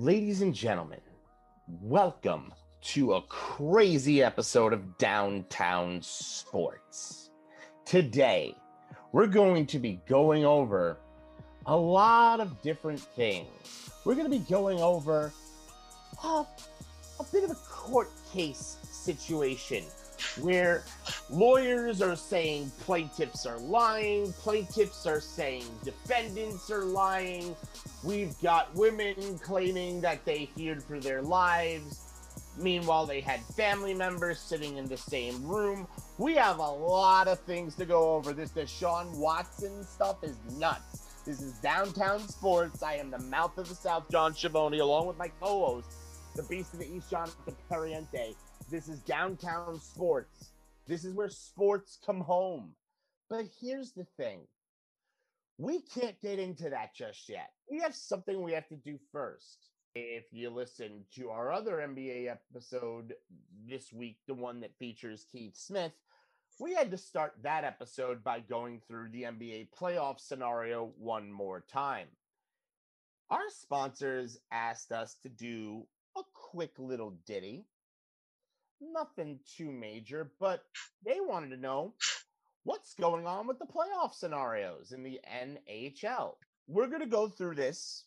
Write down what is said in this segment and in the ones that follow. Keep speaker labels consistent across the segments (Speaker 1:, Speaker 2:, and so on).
Speaker 1: Ladies and gentlemen, welcome to a crazy episode of Downtown Sports. Today, we're going to be going over a lot of different things. We're going to be going over a, a bit of a court case situation where lawyers are saying plaintiffs are lying, plaintiffs are saying defendants are lying. We've got women claiming that they feared for their lives. Meanwhile, they had family members sitting in the same room. We have a lot of things to go over. This Deshaun Watson stuff is nuts. This is Downtown Sports. I am the mouth of the South, John Schiavone, along with my co-host, the Beast of the East, Jonathan Perriente. This is downtown sports. This is where sports come home. But here's the thing we can't get into that just yet. We have something we have to do first. If you listen to our other NBA episode this week, the one that features Keith Smith, we had to start that episode by going through the NBA playoff scenario one more time. Our sponsors asked us to do a quick little ditty nothing too major, but they wanted to know what's going on with the playoff scenarios in the NHL. We're going to go through this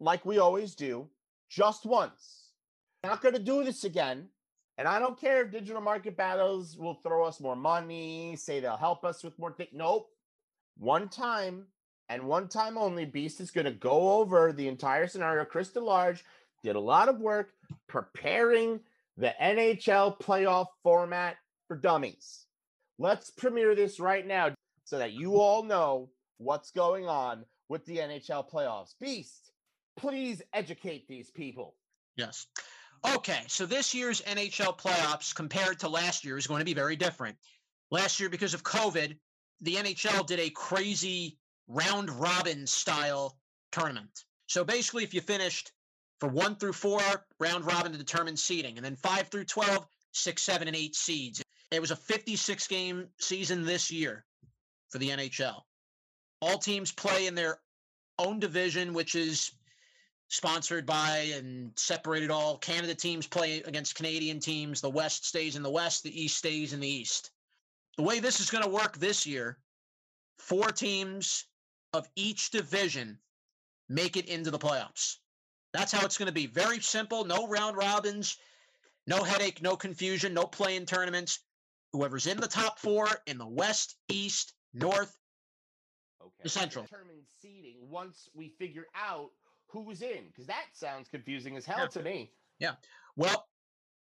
Speaker 1: like we always do, just once. Not going to do this again. And I don't care if digital market battles will throw us more money, say they'll help us with more things. Nope. One time and one time only, Beast is going to go over the entire scenario. Chris DeLarge did a lot of work preparing the NHL playoff format for dummies. Let's premiere this right now so that you all know what's going on with the NHL playoffs. Beast, please educate these people.
Speaker 2: Yes. Okay, so this year's NHL playoffs compared to last year is going to be very different. Last year, because of COVID, the NHL did a crazy round robin style tournament. So basically, if you finished for one through four, round robin to determine seeding, and then five through 12, six, seven, and eight seeds. It was a 56 game season this year for the NHL. All teams play in their own division, which is sponsored by and separated all Canada teams play against Canadian teams. The West stays in the West, the East stays in the East. The way this is going to work this year, four teams of each division make it into the playoffs. That's how it's going to be. Very simple. No round robins, no headache, no confusion, no playing tournaments. Whoever's in the top four in the West, East, North,
Speaker 1: Okay.
Speaker 2: The Central.
Speaker 1: Determine seeding once we figure out who's in, because that sounds confusing as hell
Speaker 2: Yeah.
Speaker 1: to me. Yeah.
Speaker 2: Well,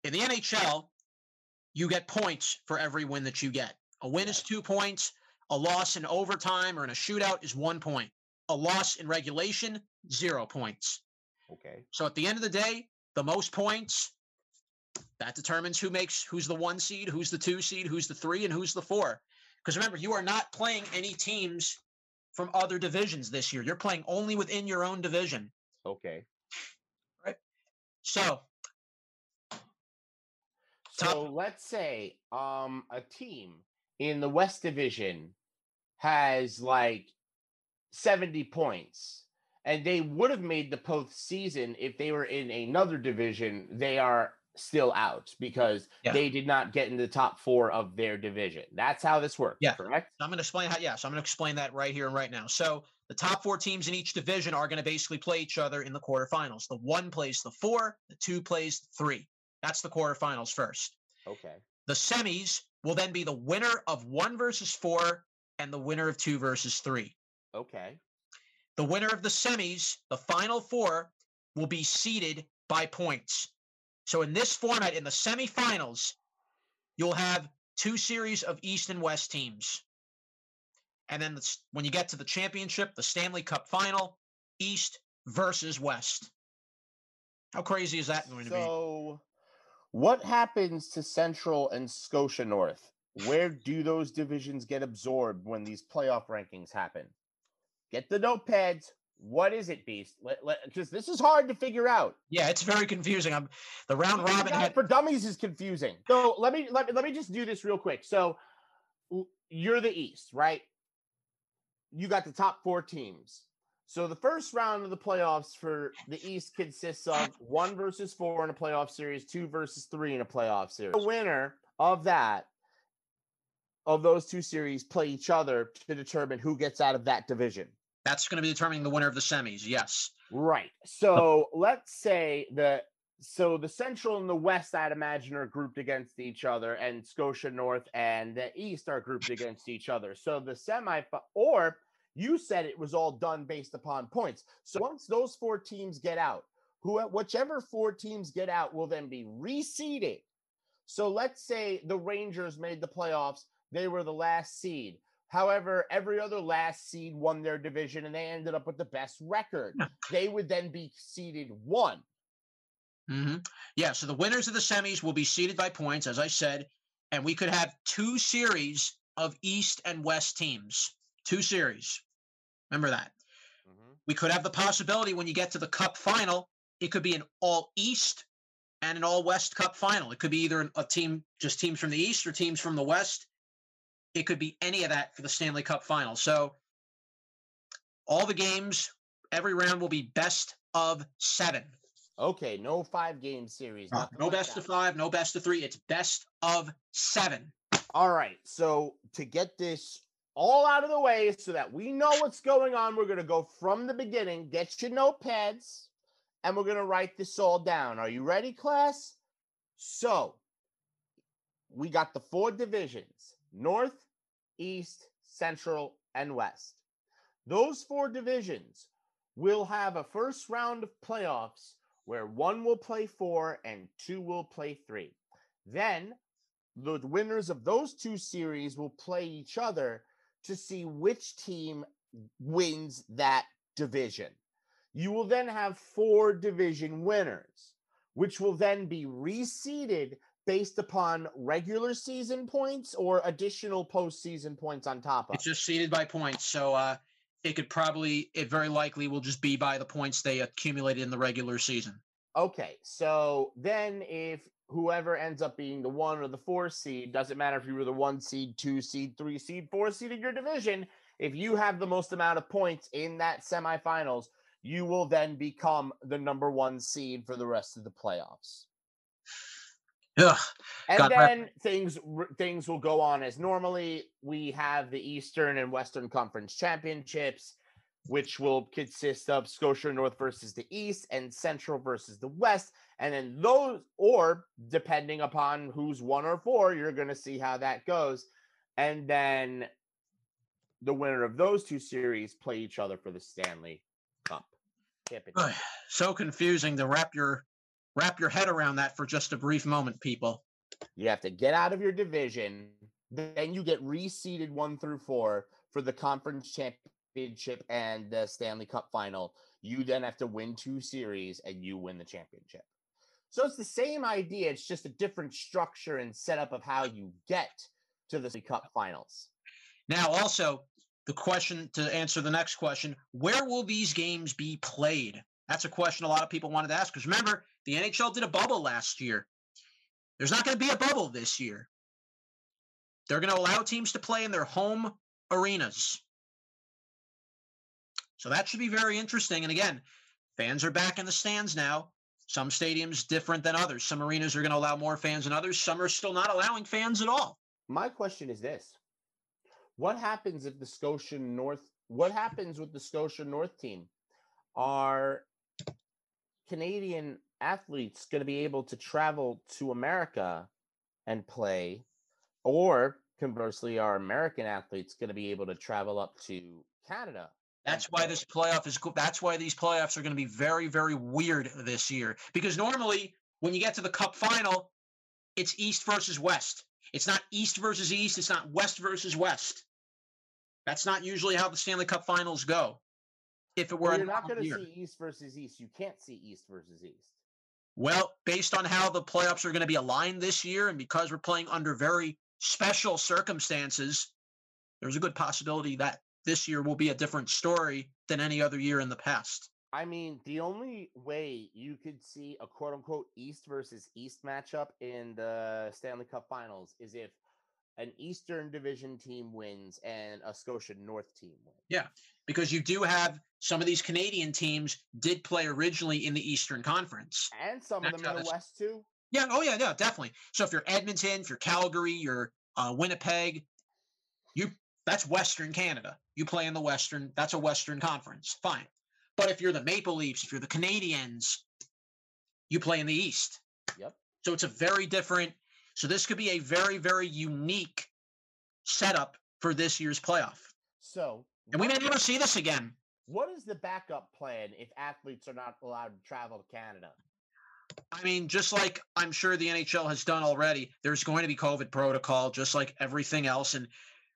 Speaker 2: in the NHL, you get points for every win that you get. A win is two points. A loss in overtime or in a shootout is one point. A loss in regulation, zero points.
Speaker 1: Okay.
Speaker 2: So at the end of the day, the most points that determines who makes who's the one seed, who's the two seed, who's the three, and who's the four. Because remember, you are not playing any teams from other divisions this year. You're playing only within your own division.
Speaker 1: Okay. Right.
Speaker 2: So Top-
Speaker 1: So let's say um a team in the West Division has like 70 points and they would have made the postseason if they were in another division. They are still out because
Speaker 2: Yeah.
Speaker 1: they did not get in the top four of their division. That's how this works,
Speaker 2: Yeah.
Speaker 1: correct?
Speaker 2: I'm going to explain how. Yes, I'm going to explain that right here and right now. So the top four teams in each division are going to basically play each other in the quarterfinals. The one plays the four, the two plays the three. That's the quarterfinals first.
Speaker 1: Okay.
Speaker 2: The semis will then be the winner of one versus four and the winner of two versus three.
Speaker 1: Okay.
Speaker 2: The winner of the semis, the final four, will be seeded by points. So in this format, in the semifinals, you'll have two series of East and West teams. And then the when you get to the championship, the Stanley Cup final, East versus West. How crazy is that going to be?
Speaker 1: So, what happens to Central and Scotia North? Where do those divisions get absorbed when these playoff rankings happen? Get the notepads. What is it, Beast? Because this is hard to figure out.
Speaker 2: Yeah, it's very confusing. I'm the round robin had
Speaker 1: for dummies is confusing. So let me let me let me just do this real quick. So you're the East, right? You got the top four teams. So the first round of the playoffs for the East consists of one versus four in a playoff series, two versus three in a playoff series. The winner of that, of those two series, play each other to determine who gets out of that division.
Speaker 2: That's going to be determining the winner of the semis. Yes.
Speaker 1: Right. So let's say that so the Central and the West, I'd imagine, are grouped against each other, and Scotia North and the East are grouped against each other. So the semi or you said it was all done based upon points. So once those four teams get out, who whichever four teams get out will then be reseeded. So let's say the Rangers made the playoffs, they were the last seed. However, every other last seed won their division and they ended up with the best record. they would then be seeded one.
Speaker 2: Mm-hmm. Yeah. So the winners of the semis will be seeded by points, as I said, and we could have two series of East and West teams. Two series. Remember that. Mm-hmm. We could have the possibility when you get to the Cup final, it could be an all East and an all West Cup final. It could be either a team, just teams from the East or teams from the West. It could be any of that for the Stanley Cup final. So all the games, every round will be best of seven.
Speaker 1: Okay, no five game series.
Speaker 2: Uh, no like best that. of five, no best of three. It's best of seven.
Speaker 1: All right. So to get this all out of the way so that we know what's going on. We're going to go from the beginning. Get your notepads and we're going to write this all down. Are you ready, class? So, we got the four divisions North, East, Central, and West. Those four divisions will have a first round of playoffs where one will play four and two will play three. Then the winners of those two series will play each other to see which team wins that division. You will then have four division winners, which will then be reseeded based upon regular season points or additional postseason points on top of.
Speaker 2: It's just seeded by points, so uh, it could probably, it very likely will just be by the points they accumulated in the regular season.
Speaker 1: Okay, so then if whoever ends up being the one or the four seed, doesn't matter if you were the one seed, two seed, three seed, four seed in your division, if you have the most amount of points in that semifinals, you will then become the number one seed for the rest of the playoffs.
Speaker 2: Ugh,
Speaker 1: and God, then things things will go on as normally. We have the Eastern and Western Conference Championships which will consist of Scotia North versus the East and Central versus the West. And then those, or depending upon who's one or four, you're going to see how that goes. And then the winner of those two series play each other for the Stanley Cup.
Speaker 2: So confusing to wrap your wrap your head around that for just a brief moment, people.
Speaker 1: You have to get out of your division, then you get reseeded one through four for the conference championship and the Stanley Cup final, you then have to win two series and you win the championship. So it's the same idea. It's just a different structure and setup of how you get to the Cup finals.
Speaker 2: Now, also, the question to answer the next question where will these games be played? That's a question a lot of people wanted to ask because remember, the NHL did a bubble last year. There's not going to be a bubble this year. They're going to allow teams to play in their home arenas. So that should be very interesting. And again, fans are back in the stands now. Some stadiums different than others. Some arenas are going to allow more fans than others. Some are still not allowing fans at all.
Speaker 1: My question is this. What happens if the Scotia North what happens with the Scotia North team? Are Canadian athletes going to be able to travel to America and play or conversely are American athletes going to be able to travel up to Canada
Speaker 2: that's why this playoff is. That's why these playoffs are going to be very, very weird this year. Because normally, when you get to the Cup final, it's East versus West. It's not East versus East. It's not West versus West. That's not usually how the Stanley Cup Finals go. If it were,
Speaker 1: well, you're not going to see East versus East. You can't see East versus East.
Speaker 2: Well, based on how the playoffs are going to be aligned this year, and because we're playing under very special circumstances, there's a good possibility that this year will be a different story than any other year in the past.
Speaker 1: I mean, the only way you could see a quote unquote East versus East matchup in the Stanley Cup finals is if an Eastern Division team wins and a Scotia North team wins.
Speaker 3: Yeah, because you do have some of these Canadian teams did play originally in the Eastern Conference.
Speaker 1: And some
Speaker 3: That's
Speaker 1: of them in the
Speaker 3: this-
Speaker 1: West too.
Speaker 3: Yeah, oh yeah, yeah, definitely. So if you're Edmonton, if you're Calgary, you're uh, Winnipeg, you that's Western Canada. You play in the Western. That's a Western Conference. Fine. But if you're the Maple Leafs, if you're the Canadiens, you play in the East.
Speaker 1: Yep.
Speaker 3: So it's a very different. So this could be a very very unique setup for this year's playoff,
Speaker 1: So
Speaker 3: and we may never see this again.
Speaker 1: What is the backup plan if athletes are not allowed to travel to Canada?
Speaker 3: I mean, just like I'm sure the NHL has done already, there's going to be COVID protocol, just like everything else. And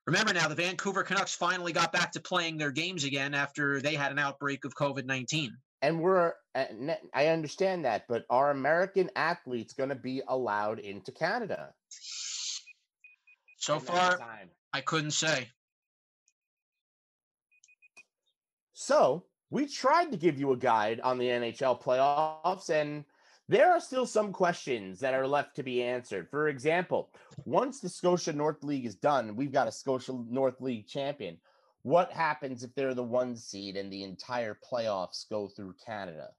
Speaker 3: remember now, the Vancouver Canucks finally got back to playing their games again after they had an outbreak of COVID 19.
Speaker 1: And we're, I understand that, but are American athletes going to be allowed into Canada?
Speaker 3: So far. I couldn't say.
Speaker 1: So we tried to give you a guide on the NHL playoffs, and there are still some questions that are left to be answered. For example, once the Scotia North League is done, we've got a Scotia North League champion. What happens if they're the one seed and the entire playoffs go through Canada?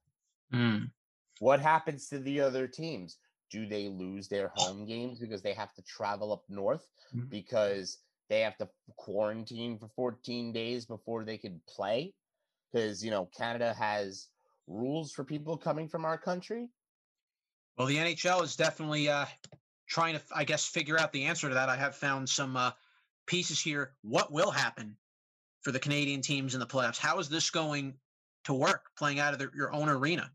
Speaker 3: Hmm.
Speaker 1: What happens to the other teams? Do they lose their home games because they have to travel up north
Speaker 3: Mhm.
Speaker 1: because they have to quarantine for 14 days before they can play? Because, you know, Canada has rules for people coming from our country.
Speaker 3: Well, the NHL is definitely uh, trying to, I guess, figure out the answer to that. I have found some uh, pieces here. What will happen for the Canadian teams in the playoffs? How is this going to work playing out of their, your own arena?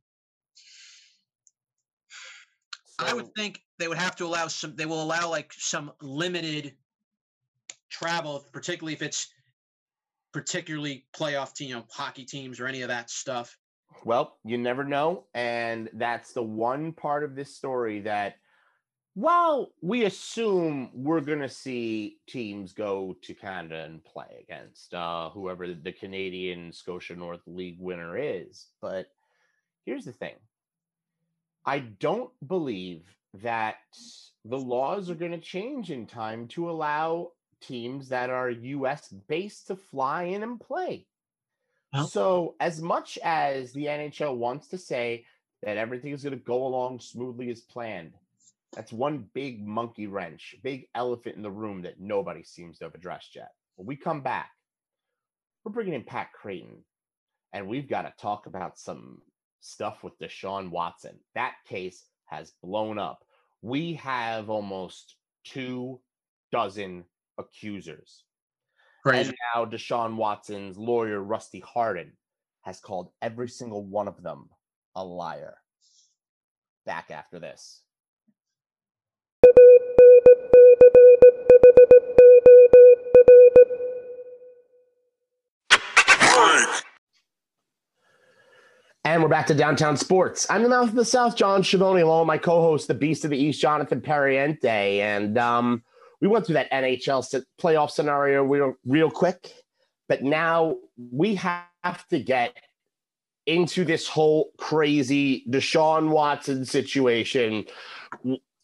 Speaker 3: I would think they would have to allow some. They will allow like some limited travel, particularly if it's particularly playoff team, you know, hockey teams or any of that stuff.
Speaker 1: Well, you never know. And that's the one part of this story that, while we assume we're going to see teams go to Canada and play against uh, whoever the Canadian Scotia North League winner is. But here's the thing I don't believe that the laws are going to change in time to allow teams that are US based to fly in and play.
Speaker 3: Well-
Speaker 1: So, as much as the NHL wants to say that everything is going to go along smoothly as planned, that's one big monkey wrench, big elephant in the room that nobody seems to have addressed yet. When we come back, we're bringing in Pat Creighton, and we've got to talk about some stuff with Deshaun Watson. That case has blown up. We have almost two dozen accusers.
Speaker 3: Crazy.
Speaker 1: And now Deshaun Watson's lawyer, Rusty Hardin, has called every single one of them a liar. Back after this. And we're back to downtown sports. I'm the mouth of the South, John Schiavone, along with my co-host, the Beast of the East, Jonathan Perriente. And um, we went through that NHL playoff scenario real, real quick, but now we have to get into this whole crazy Deshaun Watson situation.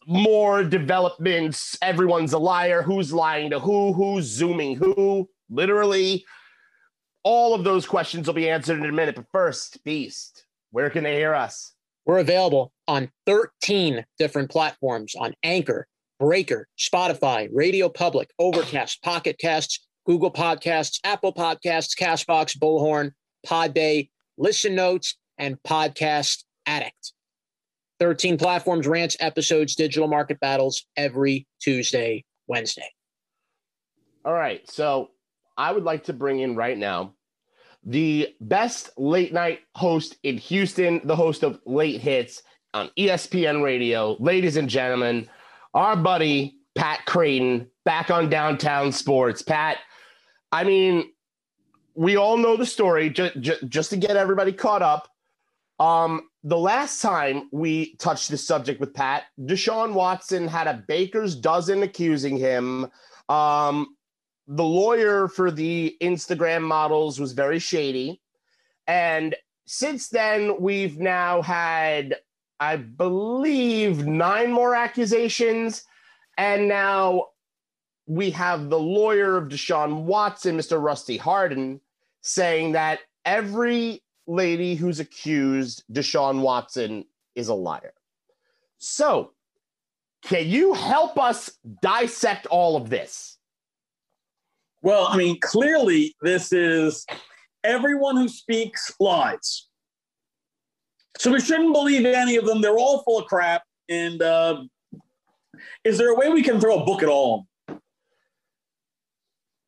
Speaker 1: More developments. Everyone's a liar. Who's lying to who? Who's zooming who? Literally, all of those questions will be answered in a minute. But first, Beast, where can they hear us?
Speaker 2: We're available on 13 different platforms on Anchor, Breaker, Spotify, Radio Public, Overcast, Pocket Casts, Google Podcasts, Apple Podcasts, Castbox, Bullhorn, Podbay, Listen Notes, and Podcast Addict. 13 platforms, rants, episodes, digital market battles every Tuesday, Wednesday.
Speaker 1: All right. So I would like to bring in right now the best late night host in Houston, the host of Late Hits on ESPN Radio. Ladies and gentlemen, our buddy Pat Creighton back on downtown sports. Pat, I mean, we all know the story. Just, just to get everybody caught up. Um, the last time we touched this subject with Pat, Deshaun Watson had a baker's dozen accusing him. Um, the lawyer for the Instagram models was very shady. And since then, we've now had, I believe, nine more accusations. And now we have the lawyer of Deshaun Watson, Mr. Rusty Hardin, saying that every lady who's accused Deshaun Watson is a liar. So, can you help us dissect all of this?
Speaker 4: Well, I mean, clearly, this is everyone who speaks lies. So we shouldn't believe any of them. They're all full of crap. And uh, is there a way we can throw a book at all?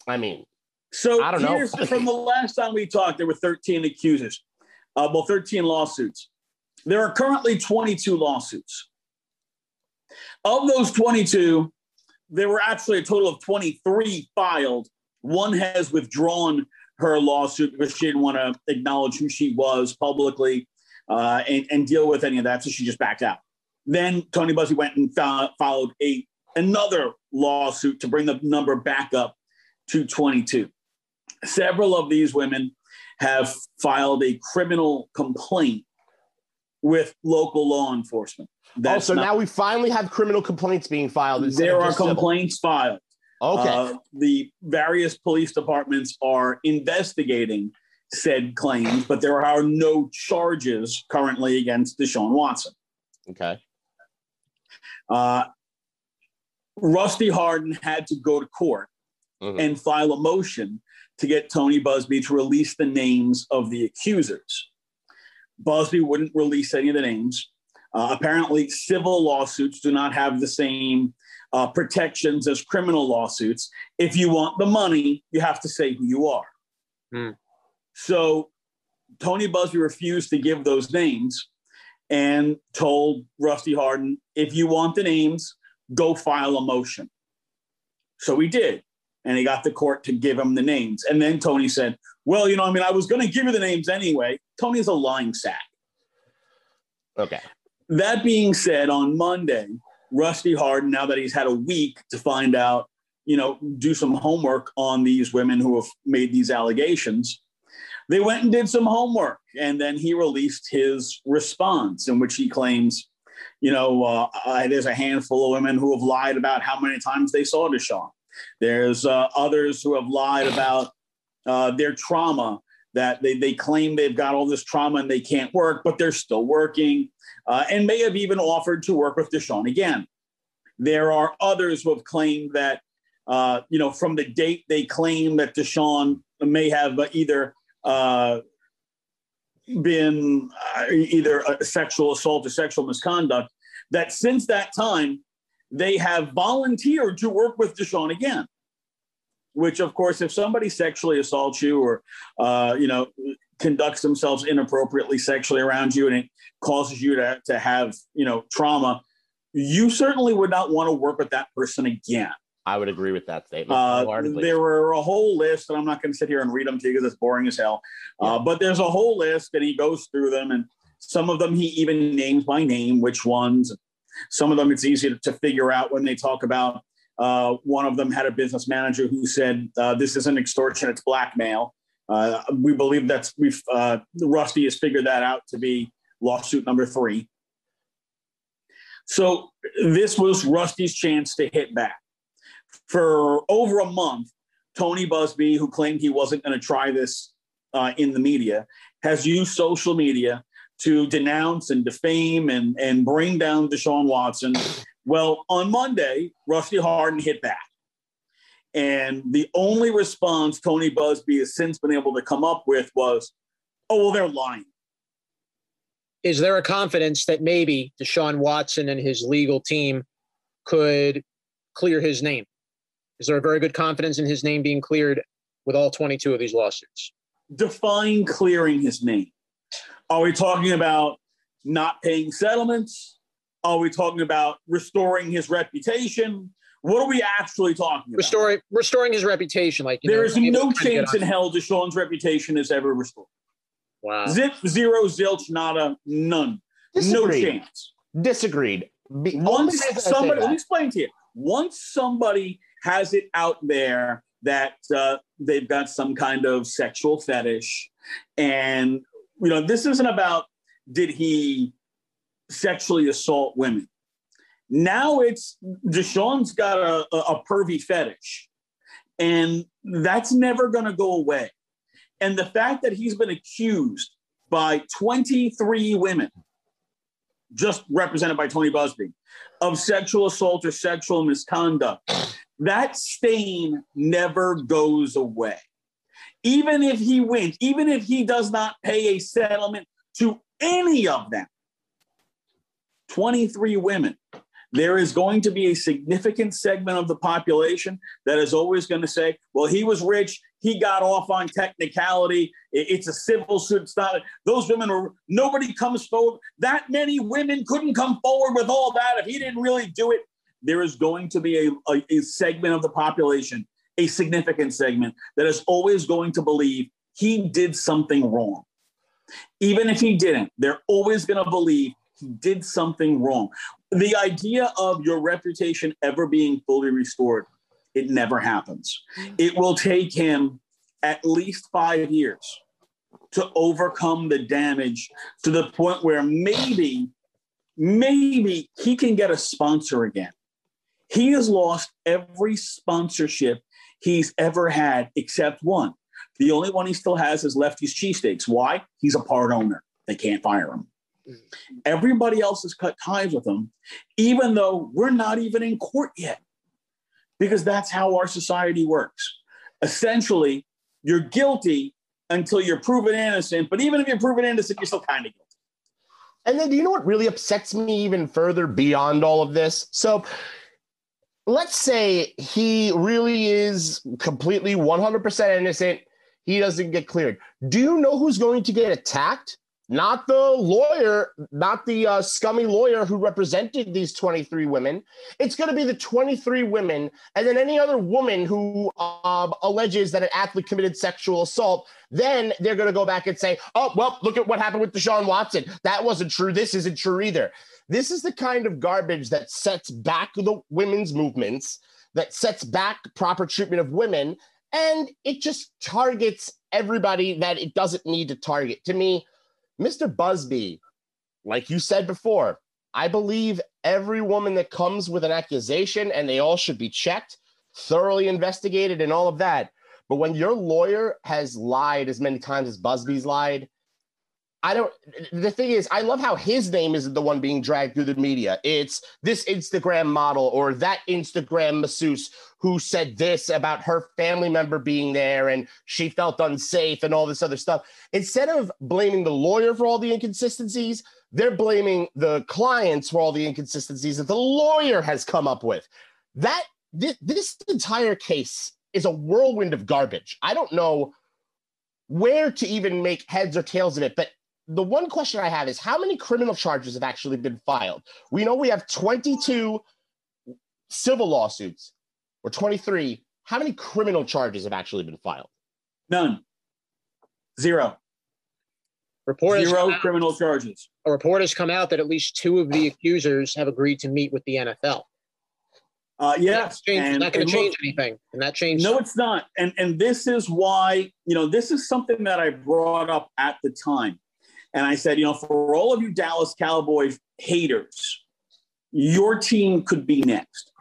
Speaker 1: I mean,
Speaker 4: so
Speaker 1: I don't know.
Speaker 4: from the last time we talked, there were 13 accusers, uh, well, 13 lawsuits. There are currently 22 lawsuits. Of those 22, there were actually a total of 23 filed. One has withdrawn her lawsuit because she didn't want to acknowledge who she was publicly uh, and, and, deal with any of that. So she just backed out. Then Tony Buzbee went and followed a another lawsuit to bring the number back up to 22. Several of these women have filed a criminal complaint with local law enforcement.
Speaker 1: That's oh, so not, now we finally have criminal complaints being filed.
Speaker 4: There are complaints civil. filed.
Speaker 1: Okay. Uh,
Speaker 4: the various police departments are investigating said claims, but there are no charges currently against Deshaun Watson.
Speaker 1: Okay.
Speaker 4: Uh, Rusty Hardin had to go to court mm-hmm. and file a motion to get Tony Buzbee to release the names of the accusers. Buzbee wouldn't release any of the names. Uh, apparently, civil lawsuits do not have the same uh, protections as criminal lawsuits. If you want the money, you have to say who you are. Hmm. So Tony Buzbee refused to give those names and told Rusty Hardin, if you want the names, go file a motion. So he did. And he got the court to give him the names. And then Tony said, Well, you know, I mean, I was going to give you the names anyway. Tony's a lying sack.
Speaker 1: Okay.
Speaker 4: That being said, on Monday, Rusty Hardin, now that he's had a week to find out, you know, do some homework on these women who have made these allegations, they went and did some homework. And then he released his response, in which he claims, you know, uh, there's a handful of women who have lied about how many times they saw Deshaun. There's uh, others who have lied about uh, their trauma that they, they claim they've got all this trauma and they can't work, but they're still working uh, and may have even offered to work with Deshaun again. There are others who have claimed that, uh, you know, from the date they claim that Deshaun may have either uh, been uh, either a sexual assault or sexual misconduct, that since that time, they have volunteered to work with Deshaun again. Which, of course, if somebody sexually assaults you or, uh, you know, conducts themselves inappropriately sexually around you and it causes you to, to have, you know, trauma, you certainly would not want to work with that person again.
Speaker 1: I would agree with that statement.
Speaker 4: Uh, there were a whole list, and I'm not going to sit here and read them to you because it's boring as hell. Uh, yeah. Uh, but there's a whole list, and he goes through them, and some of them he even names by name which ones. Some of them it's easy to, to figure out when they talk about. Uh, one of them had a business manager who said, uh, "This isn't extortion; it's blackmail." Uh, we believe that's we've Rusty has figured that out to be lawsuit number three. So this was Rusty's chance to hit back for over a month, Tony Buzbee, who claimed he wasn't going to try this uh, in the media, has used social media to denounce and defame and, and bring down Deshaun Watson. Well, on Monday, Rusty Hardin hit back. And the only response Tony Buzbee has since been able to come up with was, oh, well, they're lying.
Speaker 2: Is there a confidence that maybe Deshaun Watson and his legal team could clear his name? Is there a very good confidence in his name being cleared with all 22 of these lawsuits?
Speaker 4: Define clearing his name. Are we talking about not paying settlements? Are we talking about restoring his reputation? What are we actually talking about?
Speaker 2: Restoring restoring his reputation. Like
Speaker 4: there know, is no chance in hell Deshaun's reputation is ever restored.
Speaker 2: Wow.
Speaker 4: Zip zero zilch nada none. Disagreed. No chance.
Speaker 1: Disagreed.
Speaker 4: Be- Once somebody let me explain to you. Once somebody has it out there that uh, they've got some kind of sexual fetish. And, you know, this isn't about did he sexually assault women. Now it's Deshaun's got a, a, pervy fetish, and that's never going to go away. And the fact that he's been accused by 23 women, just represented by Tony Buzbee, of sexual assault or sexual misconduct, that stain never goes away. Even if he wins, even if he does not pay a settlement to any of them, 23 women there is going to be a significant segment of the population that is always going to say, well, he was rich. He got off on technicality. It's a civil suit. Style. Those women are, nobody comes forward. That many women couldn't come forward with all that if he didn't really do it. There is going to be a, a, a segment of the population, a significant segment, that is always going to believe he did something wrong. Even if he didn't, they're always going to believe he did something wrong. The idea of your reputation ever being fully restored, it never happens. It will take him at least five years to overcome the damage to the point where maybe, maybe he can get a sponsor again. He has lost every sponsorship he's ever had except one. The only one he still has is Lefty's Cheesesteaks. Why? He's a part owner. They can't fire him. Everybody else has cut ties with them, even though we're not even in court yet, because that's how our society works. Essentially, you're guilty until you're proven innocent, but even if you're proven innocent, you're still kind of guilty.
Speaker 1: And then, do you know what really upsets me even further beyond all of this? So, let's say he really is completely 100% innocent. He doesn't get cleared. Do you know who's going to get attacked? Not the lawyer, not the uh, scummy lawyer who represented these 23 women. It's going to be the 23 women and then any other woman who uh, alleges that an athlete committed sexual assault. Then they're going to go back and say, oh, well, look at what happened with Deshaun Watson. That wasn't true. This isn't true either. This is the kind of garbage that sets back the women's movements, that sets back proper treatment of women, and it just targets everybody that it doesn't need to target. To me, Mr. Buzbee, like you said before, I believe every woman that comes with an accusation and they all should be checked, thoroughly investigated, and all of that. But when your lawyer has lied as many times as Buzbee's lied, I don't. The thing is, I love how his name isn't the one being dragged through the media. It's this Instagram model or that Instagram masseuse who said this about her family member being there and she felt unsafe and all this other stuff. Instead of blaming the lawyer for all the inconsistencies, they're blaming the clients for all the inconsistencies that the lawyer has come up with. That this, this entire case is a whirlwind of garbage. I don't know where to even make heads or tails of it, but the one question I have is how many criminal charges have actually been filed? We know we have 22 civil lawsuits or 23. How many criminal charges have actually been filed?
Speaker 4: None. Zero.
Speaker 2: Report
Speaker 4: Zero criminal charges.
Speaker 2: A report has come out that at least two of the accusers have agreed to meet with the NFL.
Speaker 4: Uh, yes,
Speaker 2: and, not going to change anything, and that changed.
Speaker 4: No, it's not, and and this is why you know this is something that I brought up at the time. And I said, you know, for all of you Dallas Cowboys haters, your team could be next.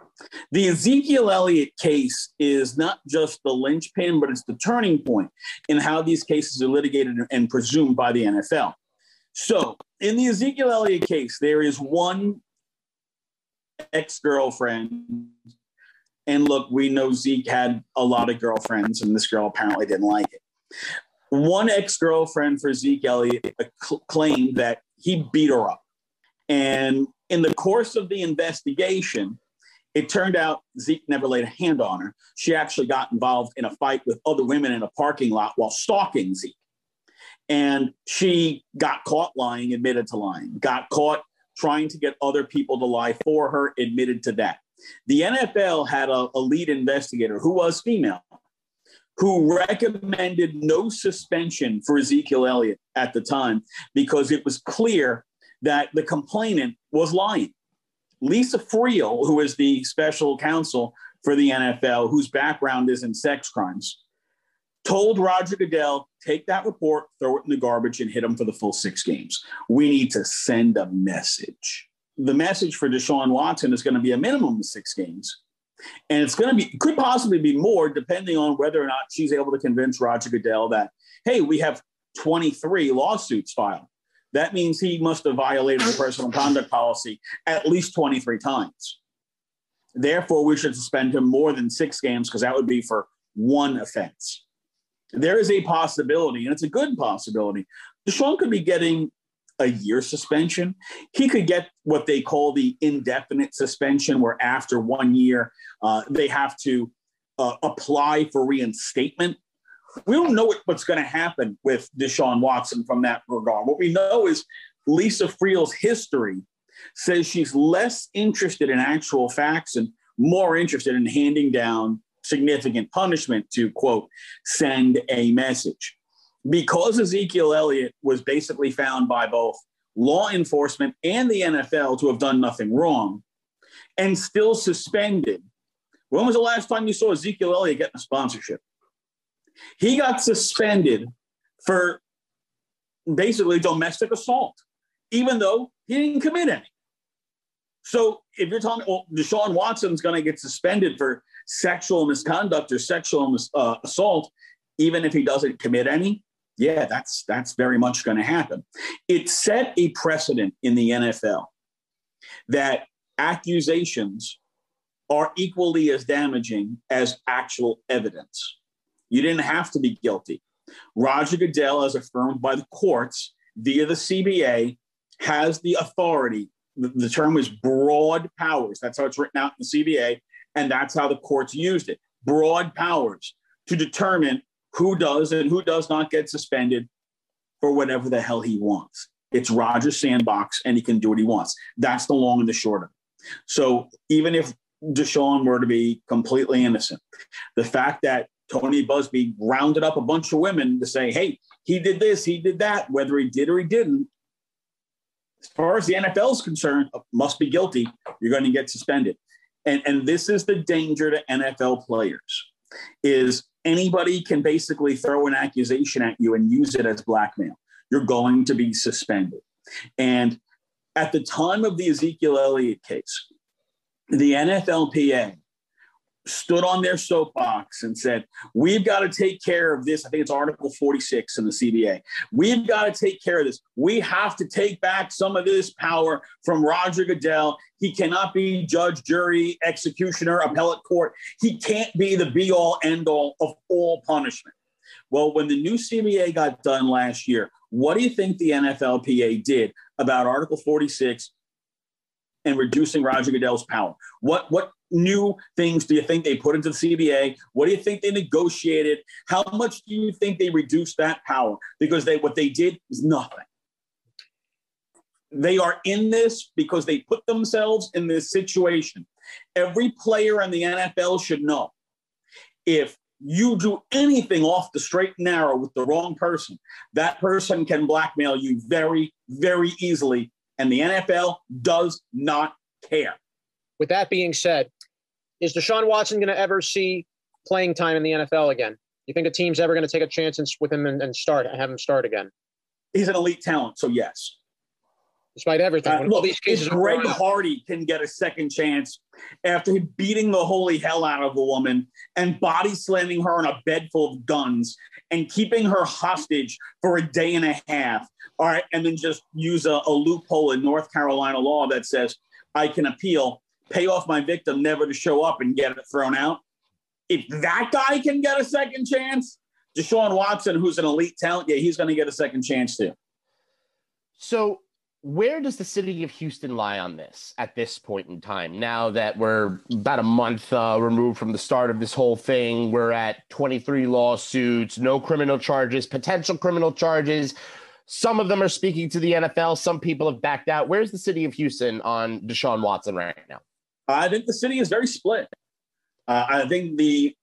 Speaker 4: The Ezekiel Elliott case is not just the linchpin, but it's the turning point in how these cases are litigated and presumed by the NFL. So, in the Ezekiel Elliott case, there is one ex girlfriend. And look, we know Zeke had a lot of girlfriends, and this girl apparently didn't like it. One ex girlfriend for Zeke Elliott claimed that he beat her up. And in the course of the investigation, it turned out Zeke never laid a hand on her. She actually got involved in a fight with other women in a parking lot while stalking Zeke. And she got caught lying, admitted to lying, got caught trying to get other people to lie for her, admitted to that. The NFL had a, a lead investigator who was female who recommended no suspension for Ezekiel Elliott at the time because it was clear that the complainant was lying. Lisa Friel, who is the special counsel for the NFL, whose background is in sex crimes, told Roger Goodell, take that report, throw it in the garbage, and hit him for the full six games. We need to send a message. the message for Deshaun Watson is going to be a minimum of six games. And it's going to be, could possibly be more depending on whether or not she's able to convince Roger Goodell that, hey, we have 23 lawsuits filed. That means he must have violated the personal conduct policy at least 23 times. Therefore, we should suspend him more than six games because that would be for one offense. There is a possibility, and it's a good possibility. Deshaun could be getting a year suspension. He could get what they call the indefinite suspension, where after one year, uh, they have to uh, apply for reinstatement. We don't know what, what's going to happen with Deshaun Watson from that regard. What we know is Lisa Friel's history says she's less interested in actual facts and more interested in handing down significant punishment to, quote, send a message because Ezekiel Elliott was basically found by both law enforcement and the NFL to have done nothing wrong and still suspended. When was the last time you saw Ezekiel Elliott getting a sponsorship? He got suspended for basically domestic assault, even though he didn't commit any. So if you're talking, well, Deshaun Watson's going to get suspended for sexual misconduct or sexual uh, assault, even if he doesn't commit any, yeah, that's that's very much going to happen. It set a precedent in the NFL that accusations are equally as damaging as actual evidence. You didn't have to be guilty. Roger Goodell, as affirmed by the courts via the CBA, has the authority. The, the term is broad powers. That's how it's written out in the CBA, and that's how the courts used it. Broad powers to determine who does and who does not get suspended for whatever the hell he wants. It's Roger's sandbox and he can do what he wants. That's the long and the short of it. So even if Deshaun were to be completely innocent, the fact that Tony Buzbee rounded up a bunch of women to say, hey, he did this, he did that, whether he did or he didn't, as far as the NFL is concerned, must be guilty. You're going to get suspended. And, and this is the danger to NFL players is anybody can basically throw an accusation at you and use it as blackmail. You're going to be suspended. And at the time of the Ezekiel Elliott case, the NFLPA stood on their soapbox and said, We've got to take care of this. I think it's Article 46 in the CBA. We've got to take care of this. We have to take back some of this power from Roger Goodell. He cannot be judge, jury, executioner, appellate court. He can't be the be all end all of all punishment. Well, when the new CBA got done last year, what do you think the NFLPA did about Article 46 and reducing Roger Goodell's power? What what new things do you think they put into the CBA? What do you think they negotiated? How much do you think they reduced that power? Because they what they did is nothing. They are in this because they put themselves in this situation. Every player in the NFL should know if you do anything off the straight and narrow with the wrong person, that person can blackmail you very, very easily. And the NFL does not care.
Speaker 2: With that being said, is Deshaun Watson going to ever see playing time in the NFL again? You think a team's ever going to take a chance with him and, and start have him start again?
Speaker 4: He's an elite talent, so yes.
Speaker 2: Despite everything, uh,
Speaker 4: look, these cases Greg Hardy can get a second chance after beating the holy hell out of a woman and body slamming her on a bed full of guns and keeping her hostage for a day and a half, all right, and then just use a, a loophole in North Carolina law that says I can appeal pay off my victim never to show up and get it thrown out. If that guy can get a second chance, Deshaun Watson, who's an elite talent, yeah, he's going to get a second chance too.
Speaker 1: So, where does the city of Houston lie on this at this point in time? Now that we're about a month uh, removed from the start of this whole thing, we're at 23 lawsuits, no criminal charges, potential criminal charges. Some of them are speaking to the NFL. Some people have backed out. Where's the city of Houston on Deshaun Watson right now?
Speaker 4: I think the city is very split. Uh, I think the,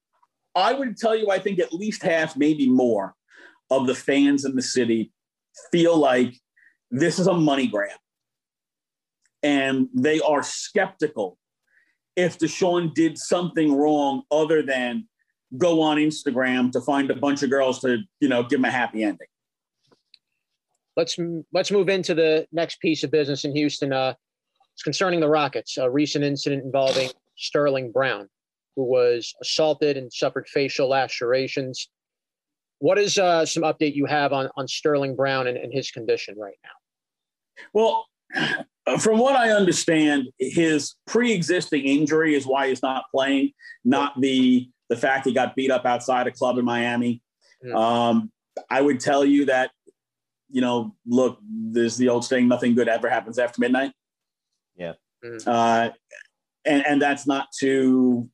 Speaker 4: I would tell you, I think at least half, maybe more, of the fans in the city feel like this is a money grab. And they are skeptical if Deshaun did something wrong other than go on Instagram to find a bunch of girls to, you know, give him a happy ending.
Speaker 2: Let's let's move into the next piece of business in Houston. Uh, It's concerning the Rockets, a recent incident involving Sterling Brown, who was assaulted and suffered facial lacerations. What is uh, some update you have on, on Sterling Brown and, and his condition right now?
Speaker 4: Well, from what I understand, his pre-existing injury is why he's not playing, not the the fact he got beat up outside a club in Miami. Mm. Um, I would tell you that, you know, look, there's the old saying, nothing good ever happens after midnight.
Speaker 1: Yeah.
Speaker 4: Mm. Uh, and, and that's not to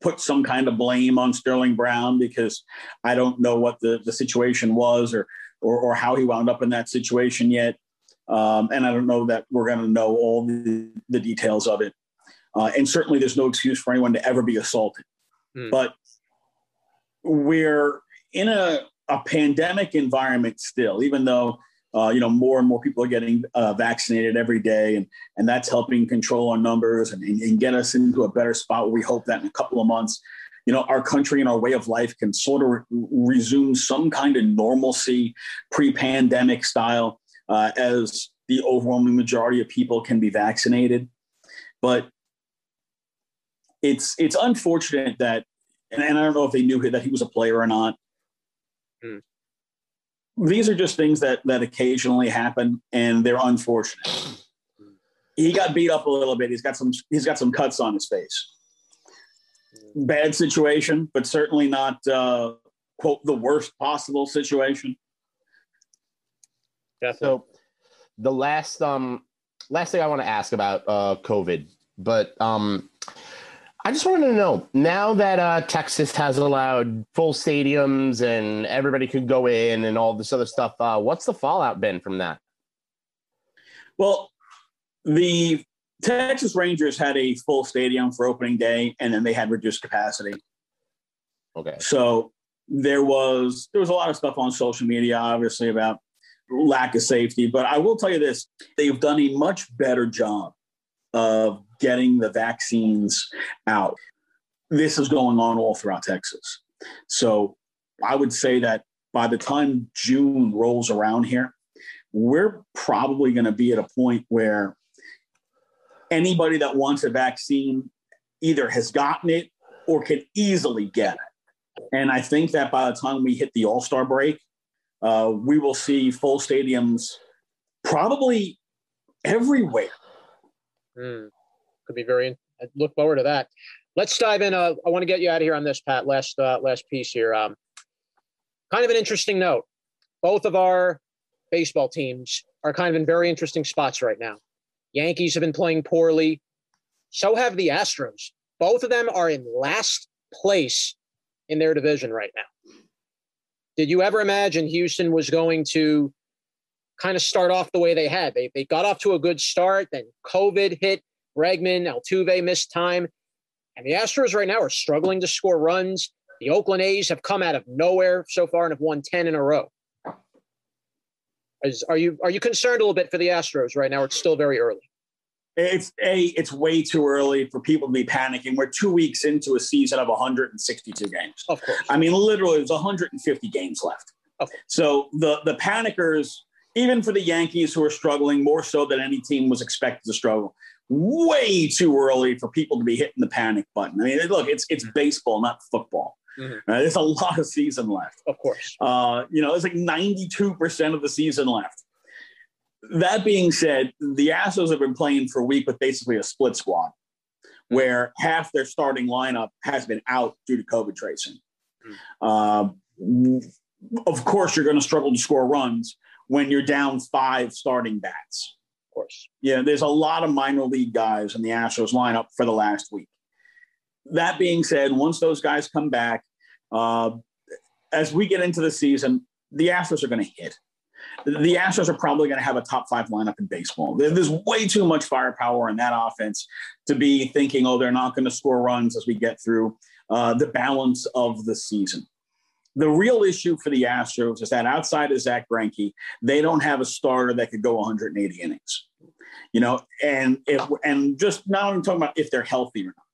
Speaker 4: put some kind of blame on Sterling Brown because I don't know what the, the situation was or, or, or how he wound up in that situation yet. Um, and I don't know that we're going to know all the, the details of it. Uh, and certainly there's no excuse for anyone to ever be assaulted. Mm. But we're in a, a pandemic environment still, even though uh, you know more and more people are getting uh, vaccinated every day, and and that's helping control our numbers and, and, get us into a better spot. Where we hope that in a couple of months, you know, our country and our way of life can sort of re- resume some kind of normalcy, pre-pandemic style, uh, as the overwhelming majority of people can be vaccinated. But it's it's unfortunate that, and, and I don't know if they knew that he was a player or not. Hmm. These are just things that that occasionally happen, and they're unfortunate. He got beat up a little bit. He's got some he's got some cuts on his face. Bad situation, but certainly not uh, quote the worst possible situation.
Speaker 1: Yeah. So the last um last thing I want to ask about uh COVID, but um I just wanted to know now that uh, Texas has allowed full stadiums and everybody could go in and all this other stuff. Uh, what's the fallout been from that?
Speaker 4: Well, the Texas Rangers had a full stadium for opening day, and then they had reduced capacity.
Speaker 1: Okay.
Speaker 4: So there was there was a lot of stuff on social media, obviously about lack of safety. But I will tell you this: they've done a much better job of getting the vaccines out. This is going on all throughout Texas. So I would say that by the time June rolls around here, we're probably going to be at a point where anybody that wants a vaccine either has gotten it or can easily get it. And I think that by the time we hit the All Star break, uh, we will see full stadiums probably everywhere.
Speaker 2: Mm, could be very. I look forward to that. Let's dive in. Uh, I want to get you out of here on this, Pat. Last uh, last piece here. Um, kind of an interesting note. Both of our baseball teams are kind of in very interesting spots right now. Yankees have been playing poorly. So have the Astros. Both of them are in last place in their division right now. Did you ever imagine Houston was going to kind of start off the way they had. They, they got off to a good start, then COVID hit, Bregman, Altuve missed time. And the Astros right now are struggling to score runs. The Oakland A's have come out of nowhere so far and have won 10 in a row. Is, are you are you concerned a little bit for the Astros right now? It's still very early.
Speaker 4: It's a it's way too early for people to be panicking. We're two weeks into a season of 162 games.
Speaker 2: Of course.
Speaker 4: I mean, literally, there's 150 games left. Okay. So the the panickers even for the Yankees who are struggling more so than any team was expected to struggle. Way too early for people to be hitting the panic button. I mean, look, it's it's baseball, not football. Mm-hmm. Uh, there's a lot of season left.
Speaker 2: Of course.
Speaker 4: Uh, you know, it's like 92% of the season left. That being said, the Astros have been playing for a week with basically a split squad, where half their starting lineup has been out due to COVID tracing. Mm-hmm. Uh, of course, you're going to struggle to score runs when you're down five starting bats.
Speaker 2: Of course.
Speaker 4: Yeah, there's a lot of minor league guys in the Astros lineup for the last week. That being said, once those guys come back, uh, as we get into the season, the Astros are going to hit. The Astros are probably going to have a top five lineup in baseball. There's way too much firepower in that offense to be thinking, oh, they're not going to score runs as we get through uh, the balance of the season. The real issue for the Astros is that outside of Zach Greinke, they don't have a starter that could go 180 innings. You know, and if and just not only talking about if they're healthy or not.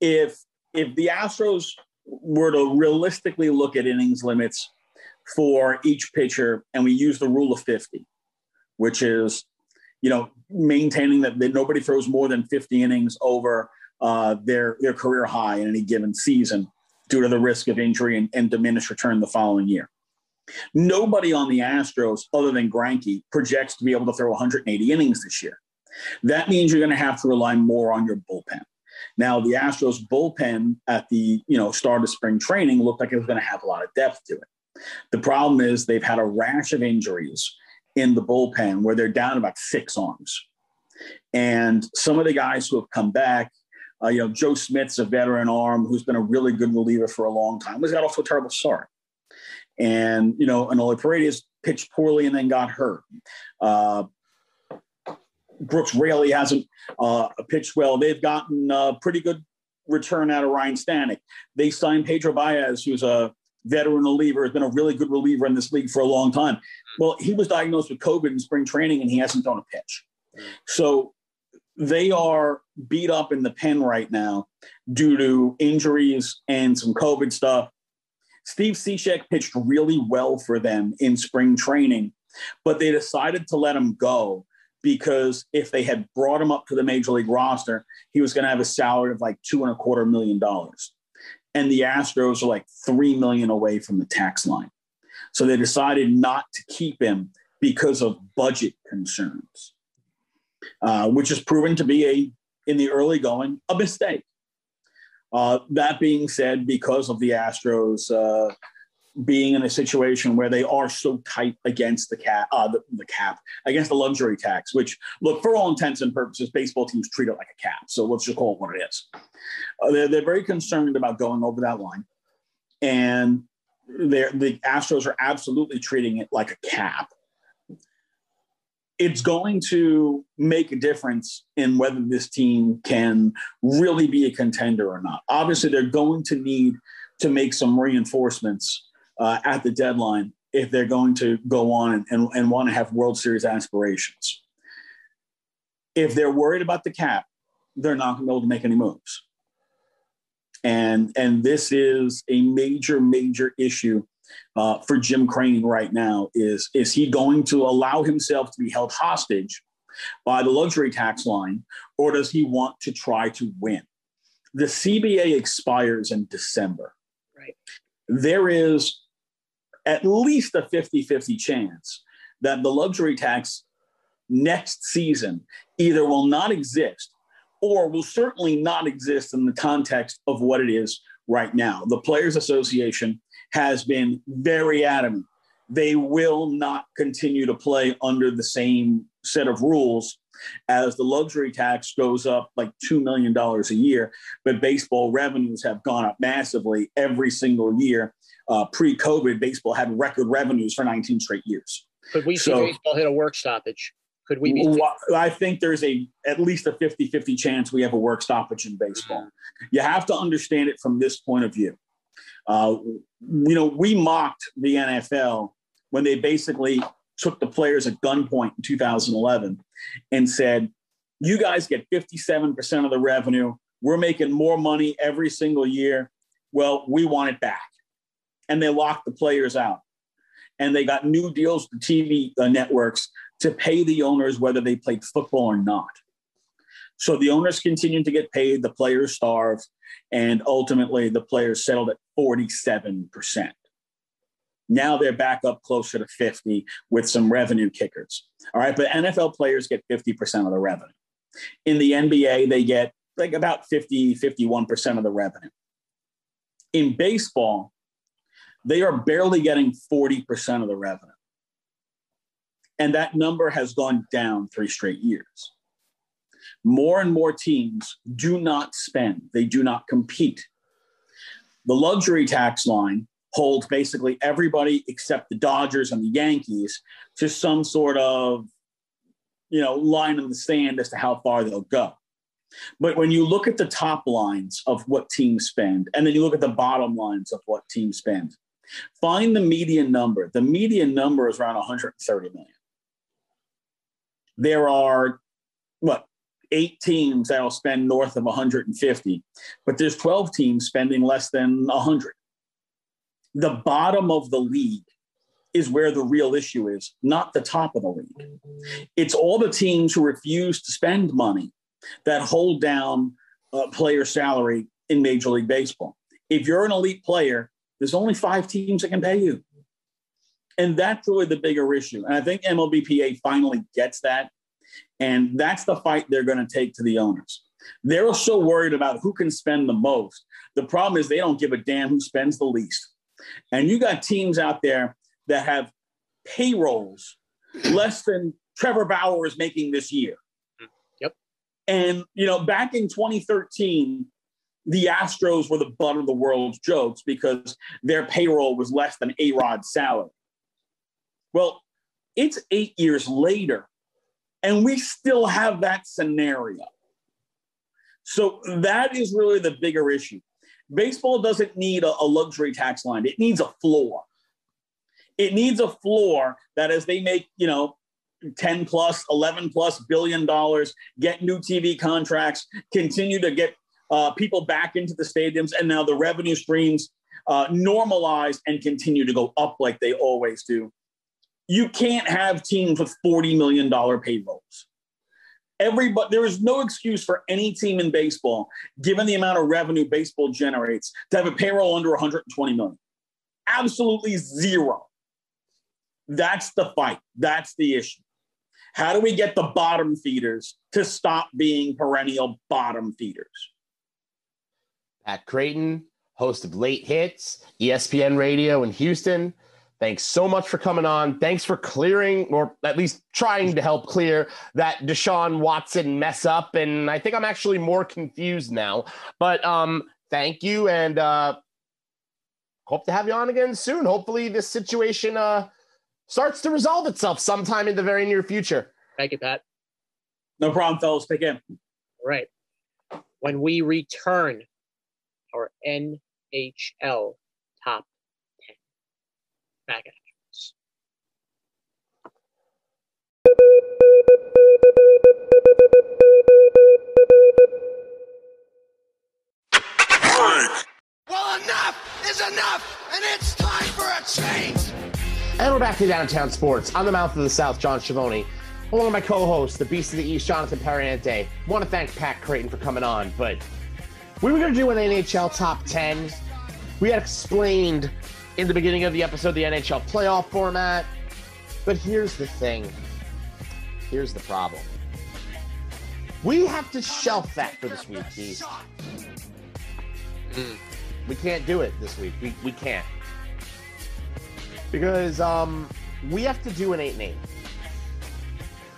Speaker 4: If if the Astros were to realistically look at innings limits for each pitcher, and we use the rule of 50, which is you know, maintaining that, that nobody throws more than 50 innings over uh, their their career high in any given season due to the risk of injury and, and diminished return the following year. Nobody on the Astros, other than Greinke, projects to be able to throw 180 innings this year. That means you're going to have to rely more on your bullpen. Now, the Astros bullpen at the you know start of spring training looked like it was going to have a lot of depth to it. The problem is they've had a rash of injuries in the bullpen where they're down about six arms. And some of the guys who have come back, uh, you know, Joe Smith's a veteran arm who's been a really good reliever for a long time. Was got off to a terrible start. And, you know, Enoli Paredes pitched poorly and then got hurt. Uh, Brooks Raley hasn't uh, pitched well. They've gotten a pretty good return out of Ryan Stanek. They signed Pedro Baez, who's a veteran reliever, has been a really good reliever in this league for a long time. Well, he was diagnosed with COVID in spring training and he hasn't thrown a pitch. So they are beat up in the pen right now due to injuries and some COVID stuff. Steve Cishek pitched really well for them in spring training, but they decided to let him go because if they had brought him up to the major league roster, he was going to have a salary of like two and a quarter million dollars. And the Astros are like three million away from the tax line. So they decided not to keep him because of budget concerns, uh, which has proven to be a, in the early going, a mistake. Uh, that being said, because of the Astros uh, being in a situation where they are so tight against the cap, uh, the, the, cap against the luxury tax, which look for all intents and purposes, baseball teams treat it like a cap. So let's just call it what it is. Uh, they're, they're very concerned about going over that line, and the Astros are absolutely treating it like a cap. It's going to make a difference in whether this team can really be a contender or not. Obviously, they're going to need to make some reinforcements uh, at the deadline if they're going to go on and, and, and want to have World Series aspirations. If they're worried about the cap, they're not going to be able to make any moves. And, and this is a major, major issue uh, for Jim Crane right now. Is, is he going to allow himself to be held hostage by the luxury tax line, or does he want to try to win? The CBA expires in December.
Speaker 2: Right.
Speaker 4: There is at least a 50 50 chance that the luxury tax next season either will not exist or will certainly not exist in the context of what it is right now. The Players Association has been very adamant. They will not continue to play under the same set of rules as the luxury tax goes up like $2 million a year, but baseball revenues have gone up massively every single year uh, pre-COVID, baseball had record revenues for 19 straight years.
Speaker 2: Could we see baseball hit a work stoppage? Could we be?
Speaker 4: I think there's a at least a 50-50 chance we have a work stoppage in baseball. Mm-hmm. You have to understand it from this point of view. Uh, you know, we mocked the NFL when they basically took the players at gunpoint in 2011 and said, "You guys get 57% of the revenue. We're making more money every single year. Well, we want it back." and they locked the players out. And they got new deals TV uh, networks to pay the owners whether they played football or not. So the owners continued to get paid, the players starved, and ultimately the players settled at 47%. Now they're back up closer to 50 with some revenue kickers. All right, but NFL players get 50% of the revenue. In the NBA, they get like about 50, 51% of the revenue. In baseball, they are barely getting 40% of the revenue. And that number has gone down three straight years. More and more teams do not spend, they do not compete. The luxury tax line holds basically everybody except the Dodgers and the Yankees to some sort of you know line in the sand as to how far they'll go. But when you look at the top lines of what teams spend, and then you look at the bottom lines of what teams spend, Find the median number. The median number is around 130 million. There are what eight teams that'll spend north of 150, but there's 12 teams spending less than 100. The bottom of the league is where the real issue is, not the top of the league. It's all the teams who refuse to spend money that hold down player salary in Major League Baseball. If you're an elite player, there's only five teams that can pay you. And that's really the bigger issue. And I think MLBPA finally gets that. And that's the fight they're going to take to the owners. They're so worried about who can spend the most. The problem is they don't give a damn who spends the least. And you got teams out there that have payrolls less than Trevor Bauer is making this year.
Speaker 2: Yep.
Speaker 4: And, you know, back in 2013, the Astros were the butt of the world's jokes because their payroll was less than A Rod's salary. Well, it's eight years later, and we still have that scenario. So that is really the bigger issue. Baseball doesn't need a, a luxury tax line, it needs a floor. It needs a floor that as they make, you know, 10 plus, 11 plus billion dollars, get new TV contracts, continue to get uh, people back into the stadiums, and now the revenue streams uh, normalize and continue to go up like they always do. You can't have teams with $40 million payrolls. Everybody, there is no excuse for any team in baseball, given the amount of revenue baseball generates, to have a payroll under 120 million. Absolutely zero. That's the fight. That's the issue. How do we get the bottom feeders to stop being perennial bottom feeders?
Speaker 1: Pat Creighton, host of Late Hits, ESPN Radio in Houston. Thanks so much for coming on. Thanks for clearing, or at least trying to help clear that Deshaun Watson mess up. And I think I'm actually more confused now. But um, thank you, and uh, hope to have you on again soon. Hopefully, this situation uh, starts to resolve itself sometime in the very near future.
Speaker 2: Thank you, Pat.
Speaker 4: No problem, fellas. Take care. All
Speaker 2: right. When we return, our NHL top 10 back at us.
Speaker 1: Well, enough is enough, and it's time for a change. And we're back to Downtown Sports. On the mouth of the South, John Schiavone. Along with my co-host, the Beast of the East, Jonathan Periante. Want to thank Pat Creighton for coming on, but we were going to do an NHL top 10. We had explained in the beginning of the episode the NHL playoff format. But here's the thing. Here's the problem. We have to shelf that for this week, Beast. Mm. We can't do it this week. We, we can't. Because um, we have to do an 8 and 8.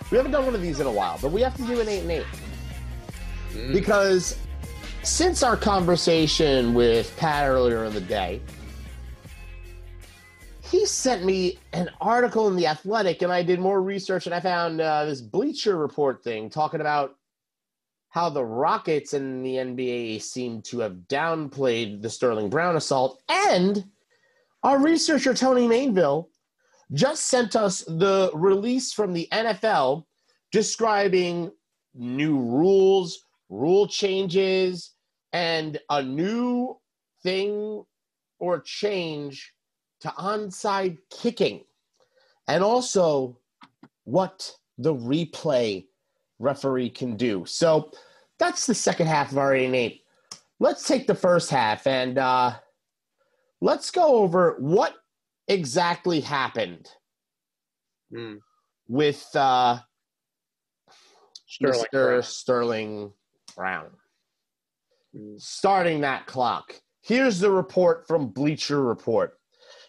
Speaker 1: We haven't done one of these in a while, but we have to do an 8 and 8. Mm. Because since our conversation with Pat earlier in the day, he sent me an article in The Athletic, and I did more research and I found uh, this Bleacher Report thing talking about how the Rockets and the NBA seem to have downplayed the Sterling Brown assault. And our researcher, Tony Mainville, just sent us the release from the NFL describing new rules, rule changes, and a new thing or change to onside kicking, and also what the replay referee can do. So that's the second half of our 8 Let's take the first half and uh, let's go over what exactly happened mm. with uh, Sterling Mr. Brown. Sterling Brown starting that clock. Here's the report from Bleacher Report.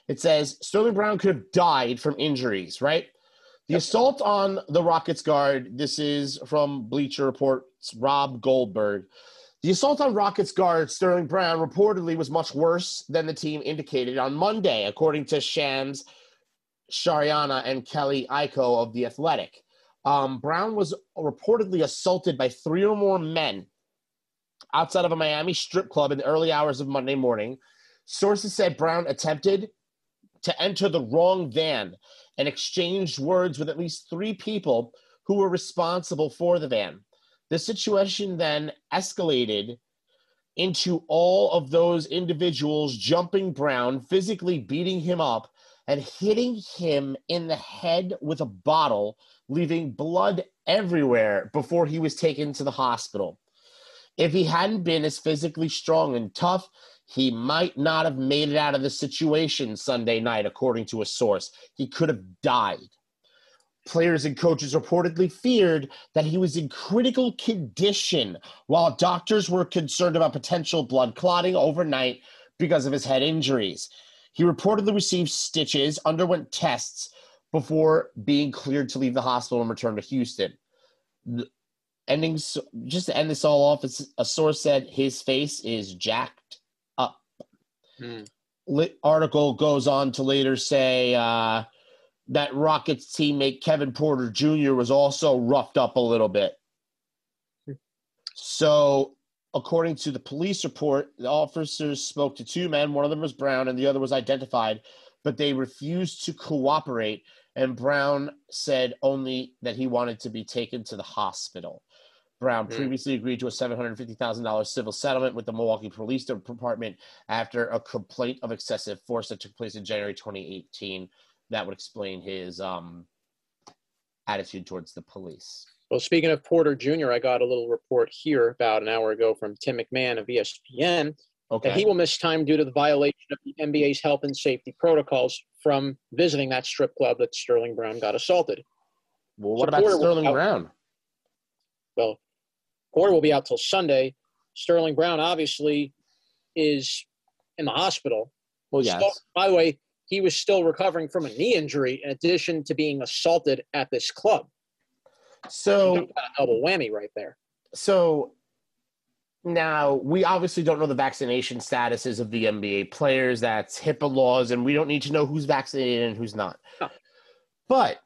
Speaker 1: It says Sterling Brown could have died from injuries, right? The yep. assault on the Rockets guard, this is from Bleacher Report's Rob Goldberg. The assault on Rockets guard Sterling Brown reportedly was much worse than the team indicated on Monday, according to Shams Charania and Kelly Iko of The Athletic. Um, Brown was reportedly assaulted by three or more men outside of a Miami strip club in the early hours of Monday morning. Sources said Brown attempted to enter the wrong van and exchanged words with at least three people who were responsible for the van. The situation then escalated into all of those individuals jumping Brown, physically beating him up, and hitting him in the head with a bottle, leaving blood everywhere before he was taken to the hospital. If he hadn't been as physically strong and tough, he might not have made it out of the situation Sunday night, according to a source. He could have died. Players and coaches reportedly feared that he was in critical condition, while doctors were concerned about potential blood clotting overnight because of his head injuries. He reportedly received stitches, underwent tests before being cleared to leave the hospital and return to Houston. The ending, just to end this all off, a source said his face is jacked. Hmm. Article goes on to later say uh, that Rockets teammate Kevin Porter Jr. was also roughed up a little bit. So, according to the police report, the officers spoke to two men. One of them was Brown, and the other was identified, but they refused to cooperate. And Brown said only that he wanted to be taken to the hospital. Brown mm. previously agreed to a $750,000 civil settlement with the Milwaukee Police Department after a complaint of excessive force that took place in January 2018 that would explain his um, attitude towards the police.
Speaker 2: Well, speaking of Porter Jr., I got a little report here about an hour ago from Tim McMahon of ESPN okay. that he will miss time due to the violation of the NBA's health and safety protocols from visiting that strip club that Sterling Brown got assaulted.
Speaker 1: Well, what so about Porter Sterling Brown?
Speaker 2: Well, Porter will be out till Sunday. Sterling Brown obviously is in the hospital.
Speaker 1: Well, yes. So,
Speaker 2: by the way, he was still recovering from a knee injury in addition to being assaulted at this club.
Speaker 1: So
Speaker 2: double whammy right there.
Speaker 1: So now we obviously don't know the vaccination statuses of the NBA players. That's HIPAA laws, and we don't need to know who's vaccinated and who's not. But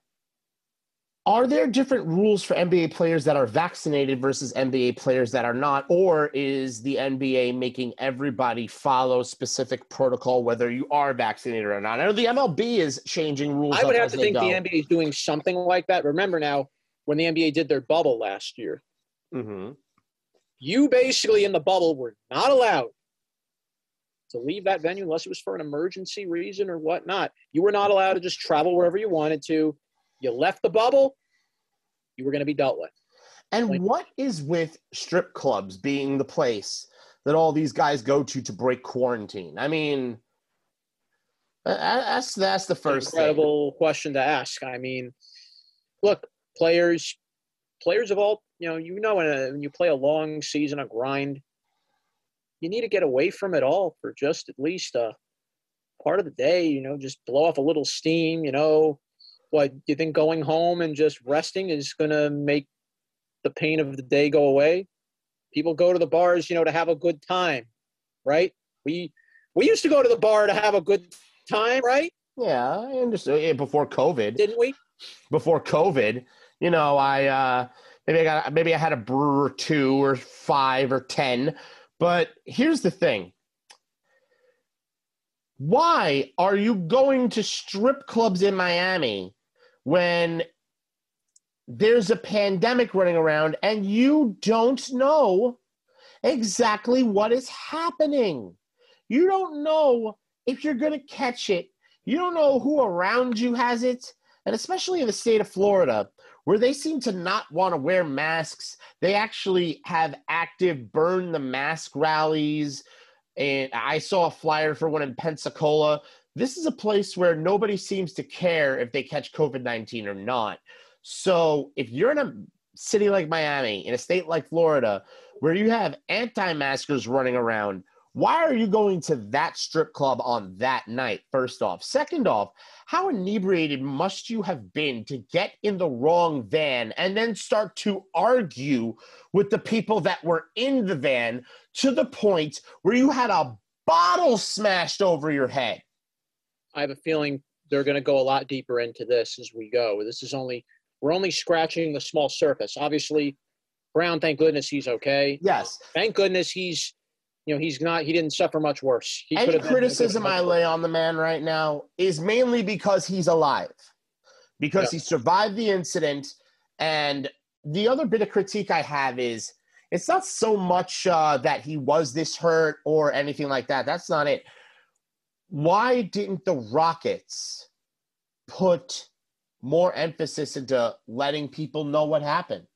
Speaker 1: are there different rules for NBA players that are vaccinated versus NBA players that are not? Or is the NBA making everybody follow specific protocol, whether you are vaccinated or not? I know the MLB is changing rules.
Speaker 2: I would have to think go. the NBA is doing something like that. Remember now, when the NBA did their bubble last year,
Speaker 1: mm-hmm.
Speaker 2: you basically in the bubble were not allowed to leave that venue unless it was for an emergency reason or whatnot. You were not allowed to just travel wherever you wanted to you left the bubble, you were going to be dealt with.
Speaker 1: And like, what is with strip clubs being the place that all these guys go to to break quarantine? I mean, that's that's the first
Speaker 2: incredible thing. question to ask. I mean, look, players, players of all you know, you know, when, a, when you play a long season, a grind, you need to get away from it all for just at least a part of the day. You know, just blow off a little steam. You know, what do you think going home and just resting is going to make the pain of the day go away? People go to the bars you know to have a good time right? We we used to go to the bar to have a good time right?
Speaker 1: Yeah i understand. Before covid.
Speaker 2: Didn't we?
Speaker 1: Before covid you know i uh maybe i got maybe i had a brew or two or five or ten but here's the thing. Why are you going to strip clubs in miami when there's a pandemic running around and you don't know exactly what is happening. You don't know if you're going to catch it. You don't know who around you has it. And especially in the state of Florida, where they seem to not want to wear masks, they actually have active burn the mask rallies. And I saw a flyer for one in Pensacola this is a place where nobody seems to care if they catch COVID 19 or not. So if you're in a city like Miami, in a state like Florida, where you have anti maskers running around, why are you going to that strip club on that night? First off. Second off, how inebriated must you have been to get in the wrong van and then start to argue with the people that were in the van to the point where you had a bottle smashed over your head?
Speaker 2: I have a feeling they're going to go a lot deeper into this as we go. This is only we're only scratching the small surface. Obviously, Brown, thank goodness he's okay.
Speaker 1: Yes,
Speaker 2: thank goodness he's you know he's not he didn't suffer much worse. He
Speaker 1: Any criticism I lay on the man right now is mainly because he's alive, because yep. he survived the incident, and the other bit of critique I have is it's not so much uh, that he was this hurt or anything like that. That's not it why didn't the Rockets put more emphasis into letting people know what happened.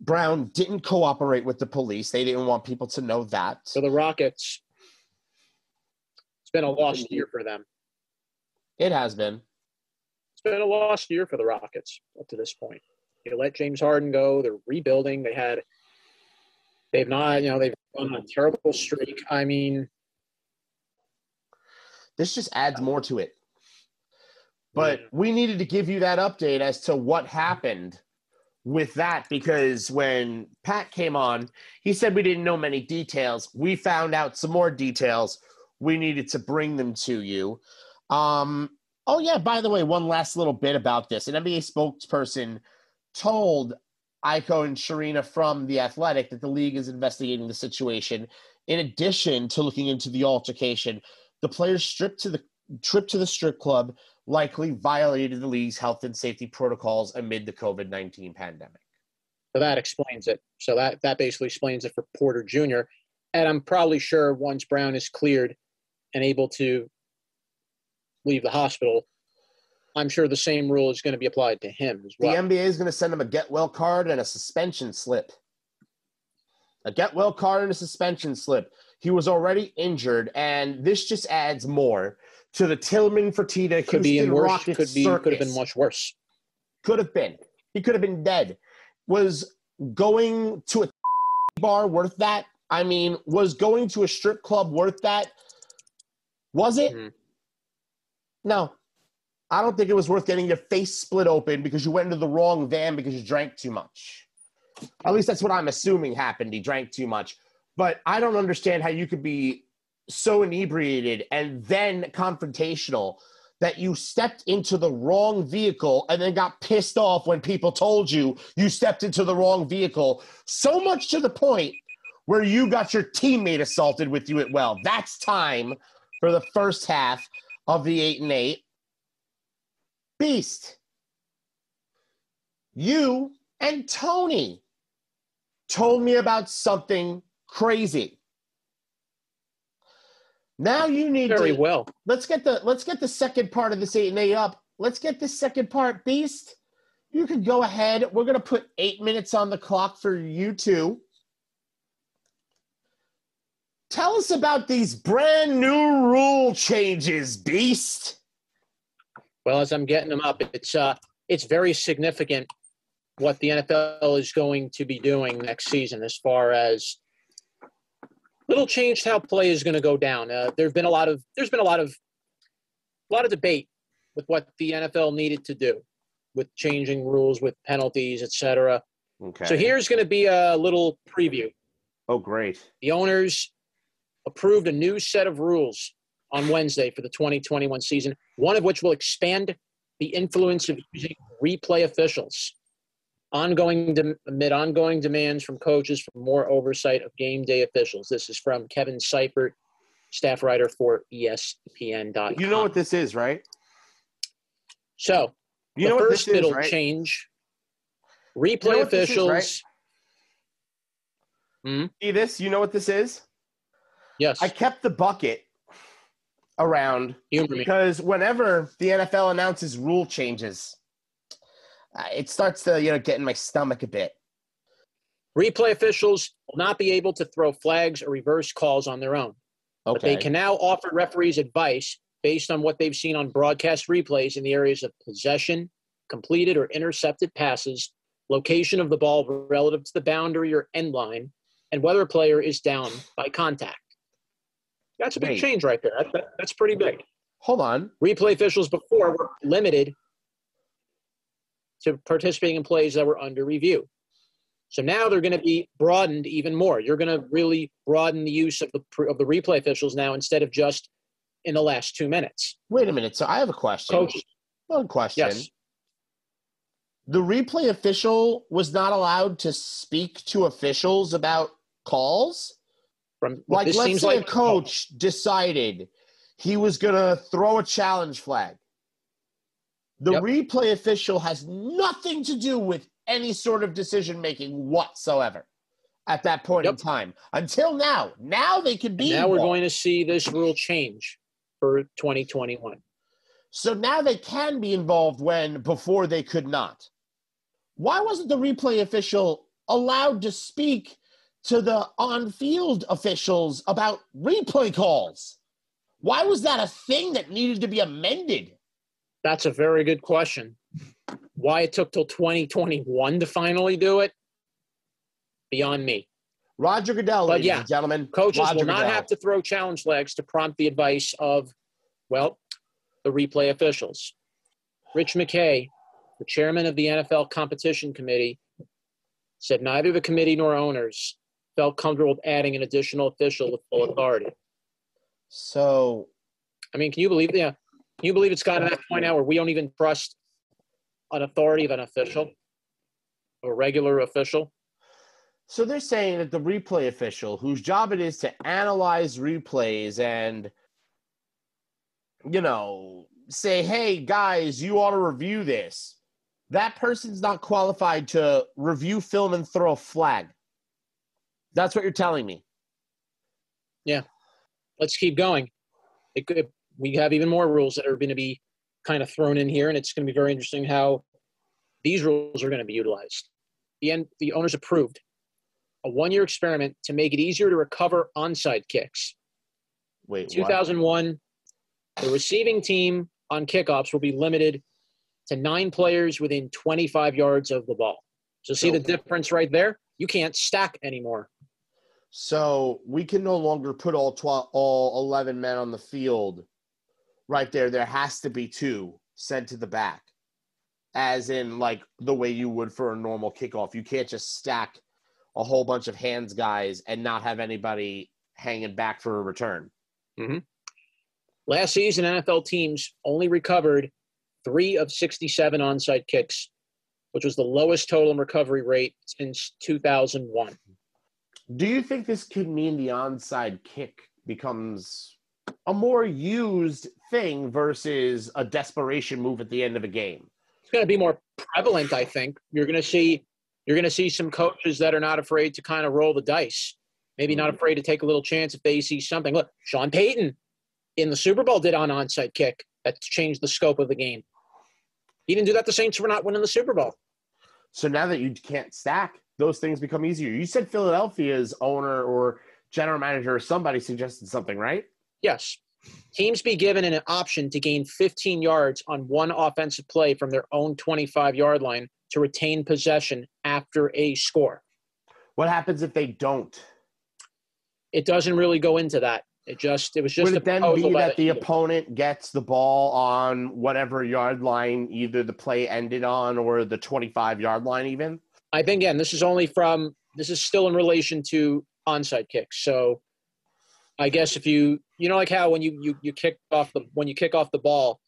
Speaker 1: Brown didn't cooperate with the police. They didn't want people to know that.
Speaker 2: So the Rockets, it's been a lost year for them.
Speaker 1: It has been.
Speaker 2: It's been a lost year for the Rockets up to this point. They let James Harden go. They're rebuilding. They had, they've not, you know, they've gone on a terrible streak. I mean,
Speaker 1: this just adds more to it. But we needed to give you that update as to what happened with that because when Pat came on, he said we didn't know many details. We found out some more details. We needed to bring them to you. Um, oh, yeah, by the way, one last little bit about this. An NBA spokesperson told Iko and Sharina from The Athletic that the league is investigating the situation. In addition to looking into the altercation, the players stripped to the trip to the strip club likely violated the league's health and safety protocols amid the COVID 19 pandemic.
Speaker 2: So that explains it. So that, that basically explains it for Porter Jr. And I'm probably sure once Brown is cleared and able to leave the hospital, I'm sure the same rule is going to be applied to him as well.
Speaker 1: The NBA is going to send him a get well card and a suspension slip. A get well card and a suspension slip. He was already injured, and this just adds more to the Tillman Fertitta
Speaker 2: could Houston be in worse. Rockets could be circus. could have been much worse.
Speaker 1: Could have been. He could have been dead. Was going to a bar worth that? I mean, was going to a strip club worth that? Was it? Mm-hmm. No. I don't think it was worth getting your face split open because you went into the wrong van because you drank too much. At least that's what I'm assuming happened. He drank too much. But I don't understand how you could be so inebriated and then confrontational that you stepped into the wrong vehicle and then got pissed off when people told you you stepped into the wrong vehicle. So much to the point where you got your teammate assaulted with you at well. That's time for the first half of the eight and eight. Beast, you and Tony told me about something crazy. Now you need
Speaker 2: very
Speaker 1: to,
Speaker 2: well.
Speaker 1: Let's get the let's get the second part of this eight and eight up. Let's get the second part, Beast. You can go ahead. We're gonna put eight minutes on the clock for you two. Tell us about these brand new rule changes, Beast.
Speaker 2: Well, as I'm getting them up, it's uh it's very significant what the NFL is going to be doing next season as far as little changed how play is going to go down. Uh, there've been a lot of there's been a lot of a lot of debate with what the NFL needed to do with changing rules, with penalties, etc. Okay. So here's going to be a little preview.
Speaker 1: Oh, great!
Speaker 2: The owners approved a new set of rules on Wednesday for the 2021 season. One of which will expand the influence of using replay officials ongoing de- amid ongoing demands from coaches for more oversight of game day officials. This is from Kevin Seifert, staff writer for ESPN.com.
Speaker 1: You know what this is, right?
Speaker 2: So, you the know first middle right? change replay you know officials. Is,
Speaker 1: right? hmm? See this? You know what this is?
Speaker 2: Yes.
Speaker 1: I kept the bucket around because whenever the NFL announces rule changes, it starts to you know get in my stomach a bit.
Speaker 2: Replay officials will not be able to throw flags or reverse calls on their own. Okay. But they can now offer referees advice based on what they've seen on broadcast replays in the areas of possession, completed or intercepted passes, location of the ball relative to the boundary or end line, and whether a player is down by contact. That's a big Wait. change right there. That, that, that's pretty big.
Speaker 1: Hold on.
Speaker 2: Replay officials before were limited to participating in plays that were under review. So now they're going to be broadened even more. You're going to really broaden the use of the of the replay officials now instead of just in the last two minutes.
Speaker 1: Wait a minute. So I have a question. Coach, One question. Yes. The replay official was not allowed to speak to officials about calls. From like, let's say like a coach decided he was going to throw a challenge flag the yep. replay official has nothing to do with any sort of decision making whatsoever at that point yep. in time until now. Now they can be.
Speaker 2: And now we're going to see this rule change for 2021.
Speaker 1: So now they can be involved when before they could not. Why wasn't the replay official allowed to speak to the on field officials about replay calls? Why was that a thing that needed to be amended?
Speaker 2: That's a very good question. Why it took till 2021 to finally do it? Beyond me.
Speaker 1: Roger Goodell, ladies yeah, and gentlemen.
Speaker 2: Coaches
Speaker 1: Roger
Speaker 2: will not
Speaker 1: Goodell.
Speaker 2: have to throw challenge legs to prompt the advice of, well, the replay officials. Rich McKay, the chairman of the NFL Competition Committee, said neither the committee nor owners felt comfortable with adding an additional official with full authority.
Speaker 1: So,
Speaker 2: I mean, can you believe? Yeah, can you believe it's gotten to that point now where we don't even trust an authority of an official, a regular official?
Speaker 1: So they're saying that the replay official, whose job it is to analyze replays and, you know, say, hey, guys, you ought to review this, that person's not qualified to review film and throw a flag. That's what you're telling me.
Speaker 2: Yeah. Let's keep going. It could, we have even more rules that are going to be kind of thrown in here, and it's going to be very interesting how these rules are going to be utilized. The, end, the owners approved a one year experiment to make it easier to recover onside kicks.
Speaker 1: Wait,
Speaker 2: 2001, what? the receiving team on kickoffs will be limited to nine players within 25 yards of the ball. So, see the difference right there? You can't stack anymore.
Speaker 1: So, we can no longer put all 12, all 11 men on the field right there. There has to be two sent to the back, as in like the way you would for a normal kickoff. You can't just stack a whole bunch of hands guys and not have anybody hanging back for a return.
Speaker 2: Mm-hmm. Last season, NFL teams only recovered three of 67 onside kicks, which was the lowest total recovery rate since 2001.
Speaker 1: Do you think this could mean the onside kick becomes a more used thing versus a desperation move at the end of a game?
Speaker 2: It's going to be more prevalent, I think. You're going to see you're going to see some coaches that are not afraid to kind of roll the dice, maybe not mm-hmm. afraid to take a little chance if they see something. Look, Sean Payton in the Super Bowl did on onside kick that changed the scope of the game. He didn't do that. The Saints were not winning the Super Bowl.
Speaker 1: So now that you can't stack, those things become easier. You said Philadelphia's owner or general manager or somebody suggested something, right?
Speaker 2: Yes. Teams be given an option to gain 15 yards on one offensive play from their own 25 yard line to retain possession after a score.
Speaker 1: What happens if they don't?
Speaker 2: It doesn't really go into that. It just it was just
Speaker 1: Would it then be that the, the opponent gets the ball on whatever yard line either the play ended on or the 25 yard line even?
Speaker 2: I think again, this is only from this is still in relation to onside kicks. So I guess if you you know like how when you you you kick off the when you kick off the ball,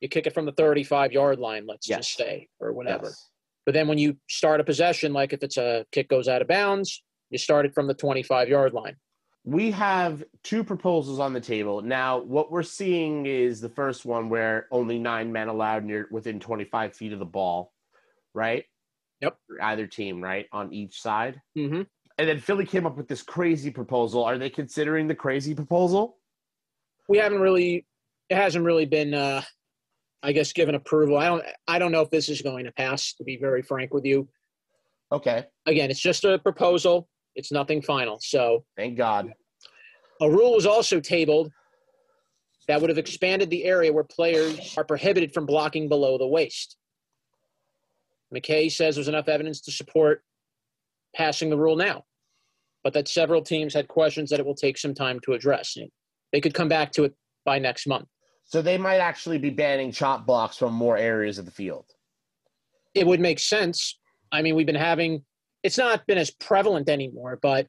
Speaker 2: you kick it from the 35 yard line, let's yes. just say, or whatever. Yes. But then when you start a possession, like if it's a kick goes out of bounds, you start it from the 25 yard line.
Speaker 1: We have two proposals on the table. Now, what we're seeing is the first one where only nine men allowed near within 25 feet of the ball, right?
Speaker 2: Yep.
Speaker 1: Either team, right? On each side.
Speaker 2: Mm-hmm.
Speaker 1: And then Philly came up with this crazy proposal. Are they considering the crazy proposal?
Speaker 2: We haven't really, it hasn't really been uh, I guess, given approval. I don't I don't know if this is going to pass. To be very frank with you.
Speaker 1: Okay.
Speaker 2: Again, it's just a proposal. It's nothing final. So
Speaker 1: thank God.
Speaker 2: A rule was also tabled that would have expanded the area where players are prohibited from blocking below the waist. McKay says there's enough evidence to support passing the rule now, but that several teams had questions that it will take some time to address. They could come back to it by next month.
Speaker 1: So they might actually be banning chop blocks from more areas of the field.
Speaker 2: It would make sense. I mean, we've been having it's not been as prevalent anymore, but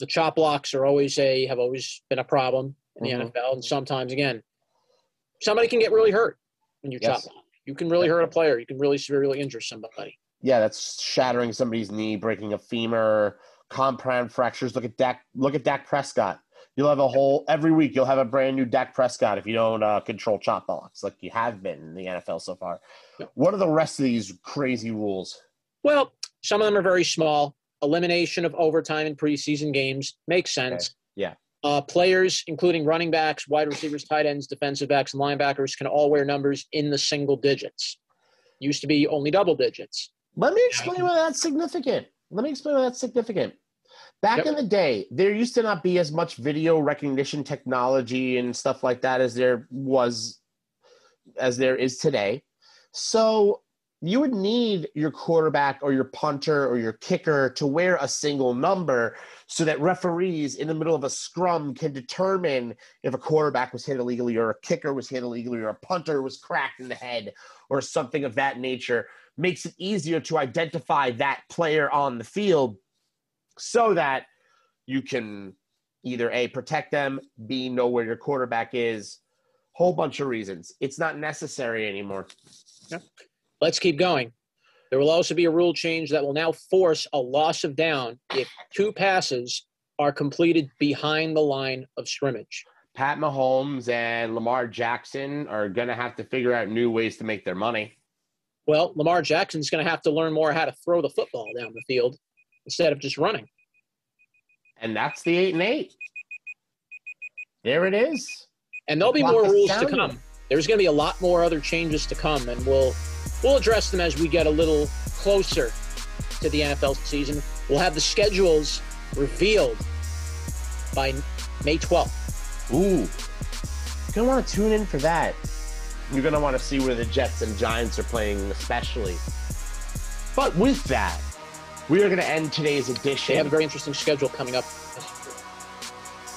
Speaker 2: the chop blocks are always a have always been a problem in the mm-hmm. NFL. And sometimes again, somebody can get really hurt when you yes. chop block. You can really hurt a player. You can really severely injure somebody.
Speaker 1: Yeah, that's shattering somebody's knee, breaking a femur, compound fractures. Look at Dak. Look at Dak Prescott. You'll have a whole every week. You'll have a brand new Dak Prescott if you don't uh, control chop blocks like you have been in the NFL so far. What are the rest of these crazy rules?
Speaker 2: Well, some of them are very small. Elimination of overtime in preseason games makes sense. Okay.
Speaker 1: Yeah.
Speaker 2: Uh, players, including running backs, wide receivers, tight ends, defensive backs, and linebackers, can all wear numbers in the single digits. Used to be only double digits.
Speaker 1: Let me explain why that's significant. Let me explain why that's significant. Back yep. in the day, there used to not be as much video recognition technology and stuff like that as there was as there is today. So you would need your quarterback or your punter or your kicker to wear a single number so that referees in the middle of a scrum can determine if a quarterback was hit illegally or a kicker was hit illegally or a punter was cracked in the head or something of that nature makes it easier to identify that player on the field so that you can either a protect them b know where your quarterback is. Whole bunch of reasons. It's not necessary anymore.
Speaker 2: Yeah. let's keep going. There will also be a rule change that will now force a loss of down if two passes are completed behind the line of scrimmage.
Speaker 1: Pat mahomes and lamar jackson are going to have to figure out new ways to make their money
Speaker 2: well, Lamar Jackson's going to have to learn more how to throw the football down the field instead of just running.
Speaker 1: And that's the eight and eight. There it is.
Speaker 2: And there'll the be more rules to come. There's going to be a lot more other changes to come, and we'll we'll address them as we get a little closer to the NFL season. We'll have the schedules revealed by May 12th.
Speaker 1: Ooh, you're gonna want to tune in for that. You're going to want to see where the Jets and Giants are playing, especially. But with that, we are going to end today's edition.
Speaker 2: They have a very interesting schedule coming up.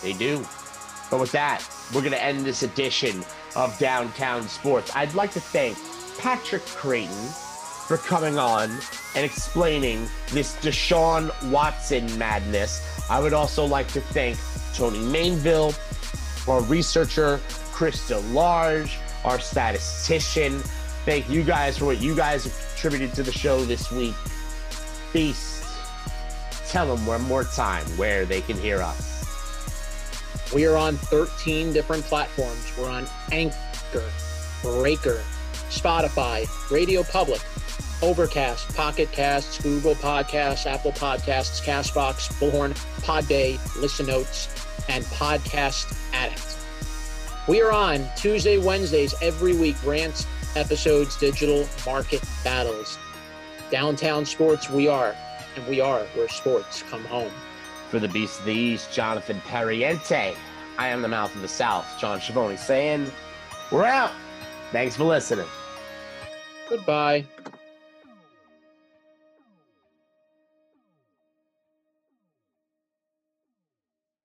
Speaker 1: They do. But with that, we're going to end this edition of Downtown Sports. I'd like to thank Patrick Creighton for coming on and explaining this Deshaun Watson madness. I would also like to thank Tony Mainville, our researcher, Krista Large, our statistician. Thank you guys for what you guys have contributed to the show this week. Beast, tell them one more time where they can hear us.
Speaker 2: We are on 13 different platforms. We're on Anchor, Breaker, Spotify, Radio Public, Overcast, Pocket Casts, Google Podcasts, Apple Podcasts, Castbox, Bullhorn, Podbay, Listen Notes, and Podcast Addict. We are on Tuesday, Wednesdays every week. Rants, episodes, digital market battles. Downtown sports, we are, and we are where sports come home.
Speaker 1: For the Beast of the East, Jonathan Perriente. I am the mouth of the South, John Schiavone, saying, We're out. Thanks for listening.
Speaker 2: Goodbye.